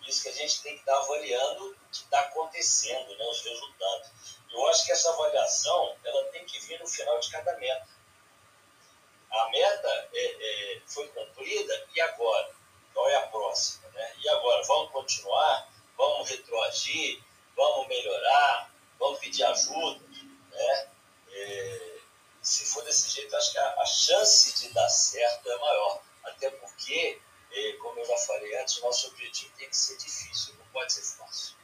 Por isso que a gente tem que estar avaliando o que está acontecendo, né? os resultados. Eu acho que essa avaliação ela tem que vir no final de cada meta. A meta é, é, foi cumprida e agora? Qual é a próxima? Né? E agora? Vamos continuar? Vamos retroagir? Vamos melhorar? vamos pedir ajuda, né? É, se for desse jeito, acho que a, a, chance de dar certo é maior. Até porque, é, como eu já falei antes, o nosso objetivo tem que ser difícil, não pode ser fácil.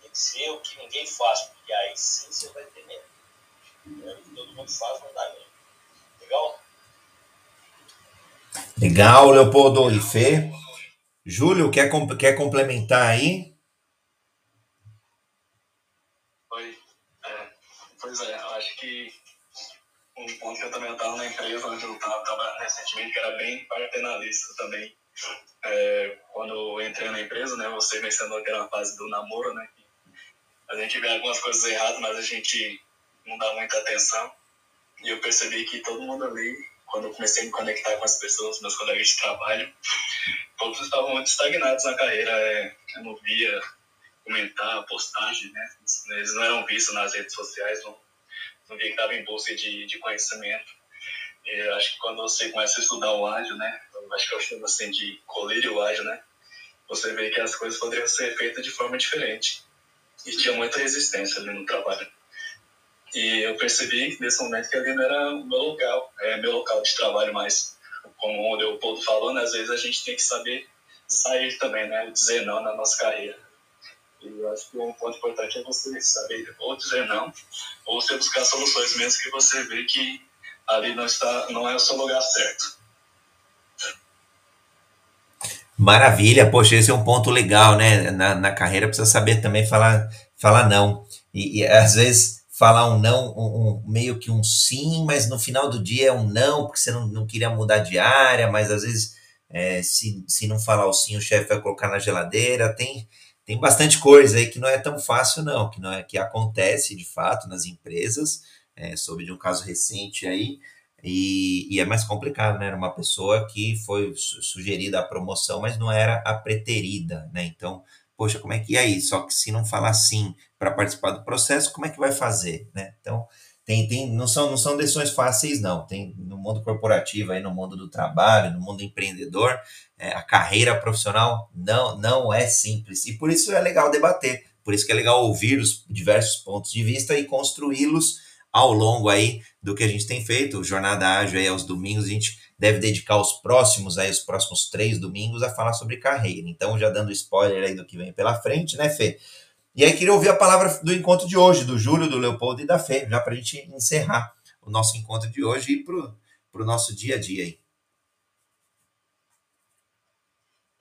Tem que ser o que ninguém faz, porque aí sim você vai ter medo. É, o que todo mundo faz não dá medo. Legal? Legal, Leopoldo e Fê. Júlio, quer, quer complementar aí? Pois é, eu acho que um ponto que eu também estava na empresa onde eu estava trabalhando recentemente, que era bem paternalista também. É, quando eu entrei na empresa, né, você mencionou que era uma fase do namoro, né, a gente vê algumas coisas erradas, mas a gente não dá muita atenção. E eu percebi que todo mundo ali, quando eu comecei a me conectar com as pessoas, meus colegas de trabalho, todos estavam muito estagnados na carreira. É, eu não via comentar, postagem, né? Eles não eram vistos nas redes sociais, não, não via que estava em busca de, de conhecimento. Eu acho que quando você começa a estudar o ágil, né? Eu acho que eu chamo assim de colírio o ágil, né? Você vê que as coisas poderiam ser feitas de forma diferente. E tinha muita resistência ali no trabalho. E eu percebi nesse momento que ali não era o meu local, é meu local de trabalho mais. Como o Leopoldo falou, né? às vezes a gente tem que saber sair também, né? Dizer não na nossa carreira. E eu acho que um ponto importante é você saber ou dizer não, ou você buscar soluções mesmo que você vê que ali não está, não é o seu lugar certo. Maravilha, poxa, esse é um ponto legal, né? Na, na carreira precisa saber também falar, falar não. E, e às vezes falar um não, um, um, meio que um sim, mas no final do dia é um não, porque você não, não queria mudar de área, mas às vezes é, se, se não falar o sim, o chefe vai colocar na geladeira. Tem, tem bastante coisa aí que não é tão fácil, não, que não é que acontece de fato nas empresas. É, soube de um caso recente aí, e, e, é mais complicado, né? Era uma pessoa que foi sugerida a promoção, mas não era a preterida, né? Então, poxa, como é que é isso? Só que se não falar sim para participar do processo, como é que vai fazer, né? Então, tem, tem, não, são, não são decisões fáceis, não. Tem no mundo corporativo, aí, no mundo do trabalho, no mundo empreendedor, é, a carreira profissional não, não é simples. E por isso é legal debater, por isso que é legal ouvir os diversos pontos de vista e construí-los ao longo aí do que a gente tem feito. Jornada Ágil aí aos domingos, a gente deve dedicar os próximos aí, os próximos três domingos a falar sobre carreira. Então, já dando spoiler aí do que vem pela frente, né, Fê? E aí queria ouvir a palavra do encontro de hoje, do Júlio, do Leopoldo e da Fê, já para a gente encerrar o nosso encontro de hoje e para o nosso dia a dia aí.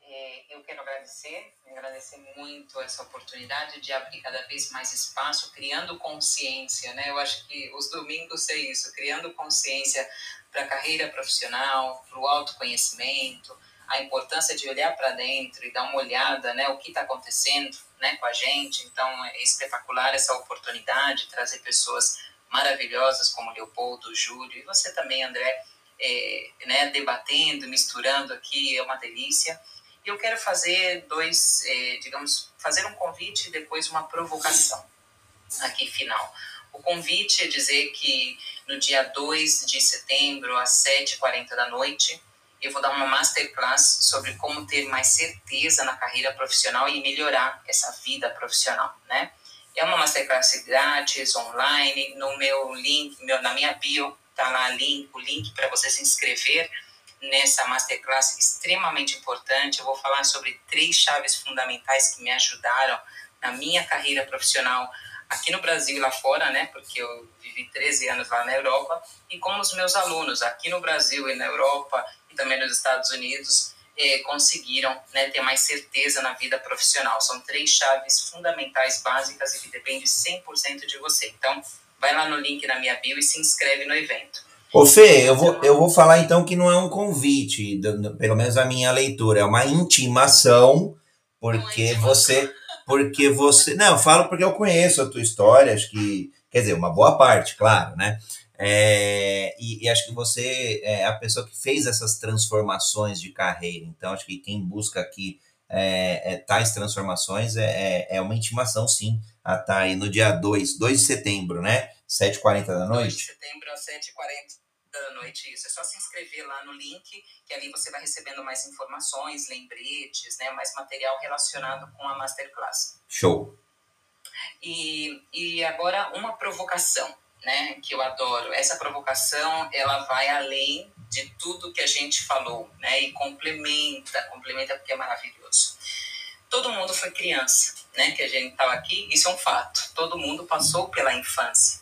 É, eu quero agradecer, agradecer muito essa oportunidade de abrir cada vez mais espaço, criando consciência, né? Eu acho que os domingos é isso, criando consciência para a carreira profissional, para o autoconhecimento, a importância de olhar para dentro e dar uma olhada, né, o que está acontecendo, né, com a gente. Então é espetacular essa oportunidade, trazer pessoas maravilhosas como Leopoldo, Júlio e você também, André, é, né, debatendo, misturando aqui, é uma delícia. E eu quero fazer dois, é, digamos, fazer um convite e depois uma provocação aqui final. O convite é dizer que no dia 2 de setembro, às 7h40 da noite, eu vou dar uma masterclass sobre como ter mais certeza na carreira profissional e melhorar essa vida profissional, né? É uma masterclass grátis, online, no meu link, meu, na minha bio, tá lá link, o link para você se inscrever nessa masterclass extremamente importante. Eu vou falar sobre três chaves fundamentais que me ajudaram na minha carreira profissional aqui no Brasil e lá fora, né? Porque eu vivi 13 anos lá na Europa e como os meus alunos aqui no Brasil e na Europa também nos Estados Unidos eh, conseguiram né, ter mais certeza na vida profissional. São três chaves fundamentais básicas e que depende 100% de você. Então, vai lá no link na minha bio e se inscreve no evento. Ô Fê, eu vou, eu vou falar então que não é um convite, pelo menos a minha leitura, é uma intimação, porque você. Porque você. Não, eu falo porque eu conheço a tua história, acho que. Quer dizer, uma boa parte, claro, né? É, e, e, acho que você é a pessoa que fez essas transformações de carreira. Então, acho que quem busca aqui é, é, tais transformações é, é, é uma intimação, sim, a estar tá aí no dia 2, 2 de setembro, né? 7h40 da noite. 2 de setembro às 7h40 da noite, isso. É só se inscrever lá no link, que ali você vai recebendo mais informações, lembretes, né? Mais material relacionado com a Masterclass. Show! E, e agora, uma provocação né, que eu adoro. Essa provocação, ela vai além de tudo que a gente falou, né, e complementa, complementa porque é maravilhoso. Todo mundo foi criança, né, que a gente estava aqui, isso é um fato. Todo mundo passou pela infância.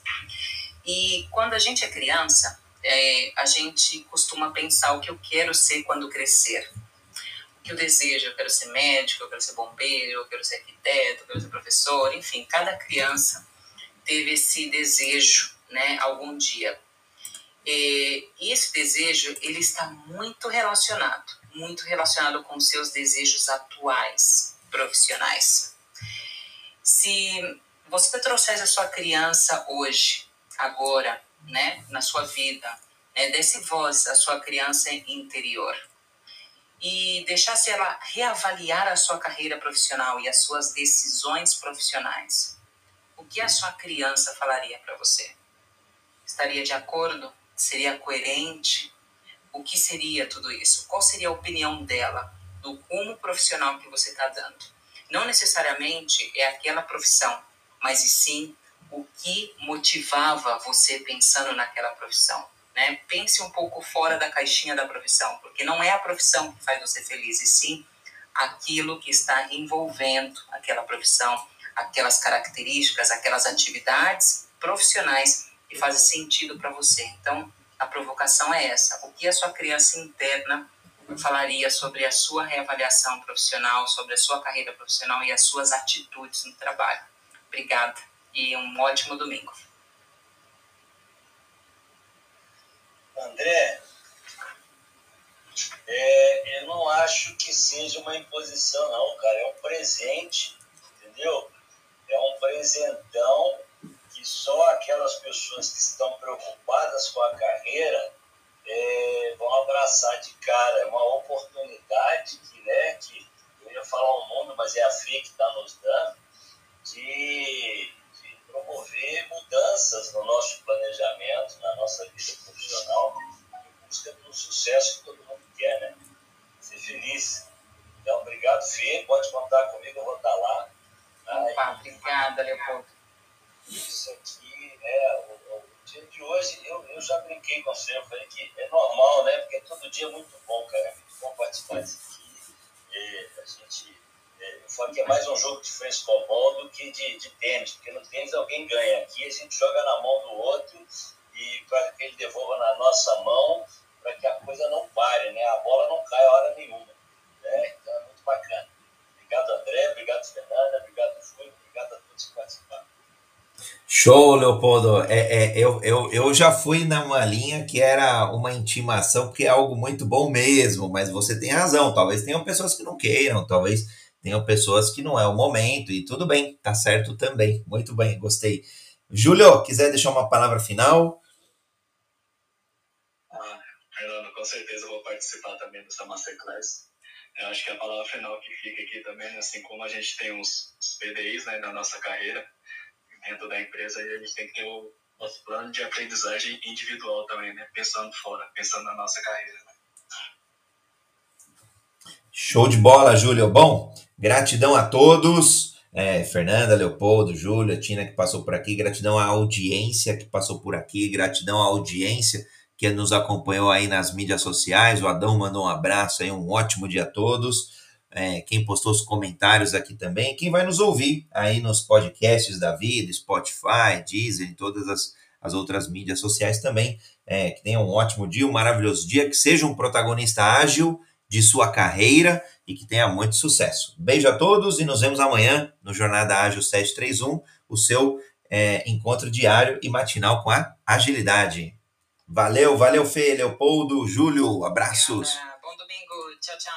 E quando a gente é criança, é, a gente costuma pensar o que eu quero ser quando crescer. O que eu desejo, eu quero ser médico, eu quero ser bombeiro, eu quero ser arquiteto, eu quero ser professor, enfim, cada criança teve esse desejo, né, algum dia. E esse desejo, ele está muito relacionado, muito relacionado com seus desejos atuais, profissionais. Se você trouxer a sua criança hoje, agora, né, na sua vida, né, desse voz à sua criança interior e deixasse ela reavaliar a sua carreira profissional e as suas decisões profissionais, o que a sua criança falaria para você? Estaria de acordo? Seria coerente? O que seria tudo isso? Qual seria a opinião dela do rumo profissional que você está dando? Não necessariamente é aquela profissão, mas e sim o que motivava você pensando naquela profissão. Né? Pense um pouco fora da caixinha da profissão, porque não é a profissão que faz você feliz, e sim aquilo que está envolvendo aquela profissão, aquelas características, aquelas atividades profissionais que fazem sentido para você. Então, a provocação é essa: o que a sua criança interna não falaria sobre a sua reavaliação profissional, sobre a sua carreira profissional e as suas atitudes no trabalho. Obrigada e um ótimo domingo. André, é, eu não acho que seja uma imposição, não, cara. É um presente, entendeu? É um presentão que só aquelas pessoas que estão preocupadas com a carreira Leopoldo. É, é, eu, eu, eu já fui numa linha que era uma intimação, porque é algo muito bom mesmo, mas você tem razão. Talvez tenham pessoas que não queiram, talvez tenham pessoas que não é o momento, e tudo bem, tá certo também. Muito bem, gostei. Júlio, quiser deixar uma palavra final? Ah, Fernando, com certeza eu vou participar também dessa Masterclass. Eu acho que a palavra final que fica aqui também, assim como a gente tem uns PDIs né, na nossa carreira, dentro da empresa, a gente tem que ter o nosso plano de aprendizagem individual também, né, pensando fora, pensando na nossa carreira. Né. Show de bola, Júlio. Bom, gratidão a todos. É, Fernanda, Leopoldo, Júlia, Tina que passou por aqui, gratidão à audiência que passou por aqui, gratidão à audiência que nos acompanhou aí nas mídias sociais. O Adão mandou um abraço aí, um ótimo dia a todos. É, quem postou os comentários aqui também, quem vai nos ouvir aí nos podcasts da vida, Spotify, Deezer todas as, as outras mídias sociais também. É, que tenha um ótimo dia, um maravilhoso dia, que seja um protagonista ágil de sua carreira e que tenha muito sucesso. Beijo a todos e nos vemos amanhã no Jornada Ágil 731, o seu é, encontro diário e matinal com a agilidade. Valeu, valeu, Fê, Leopoldo, Júlio, abraços. Bom domingo, tchau, tchau.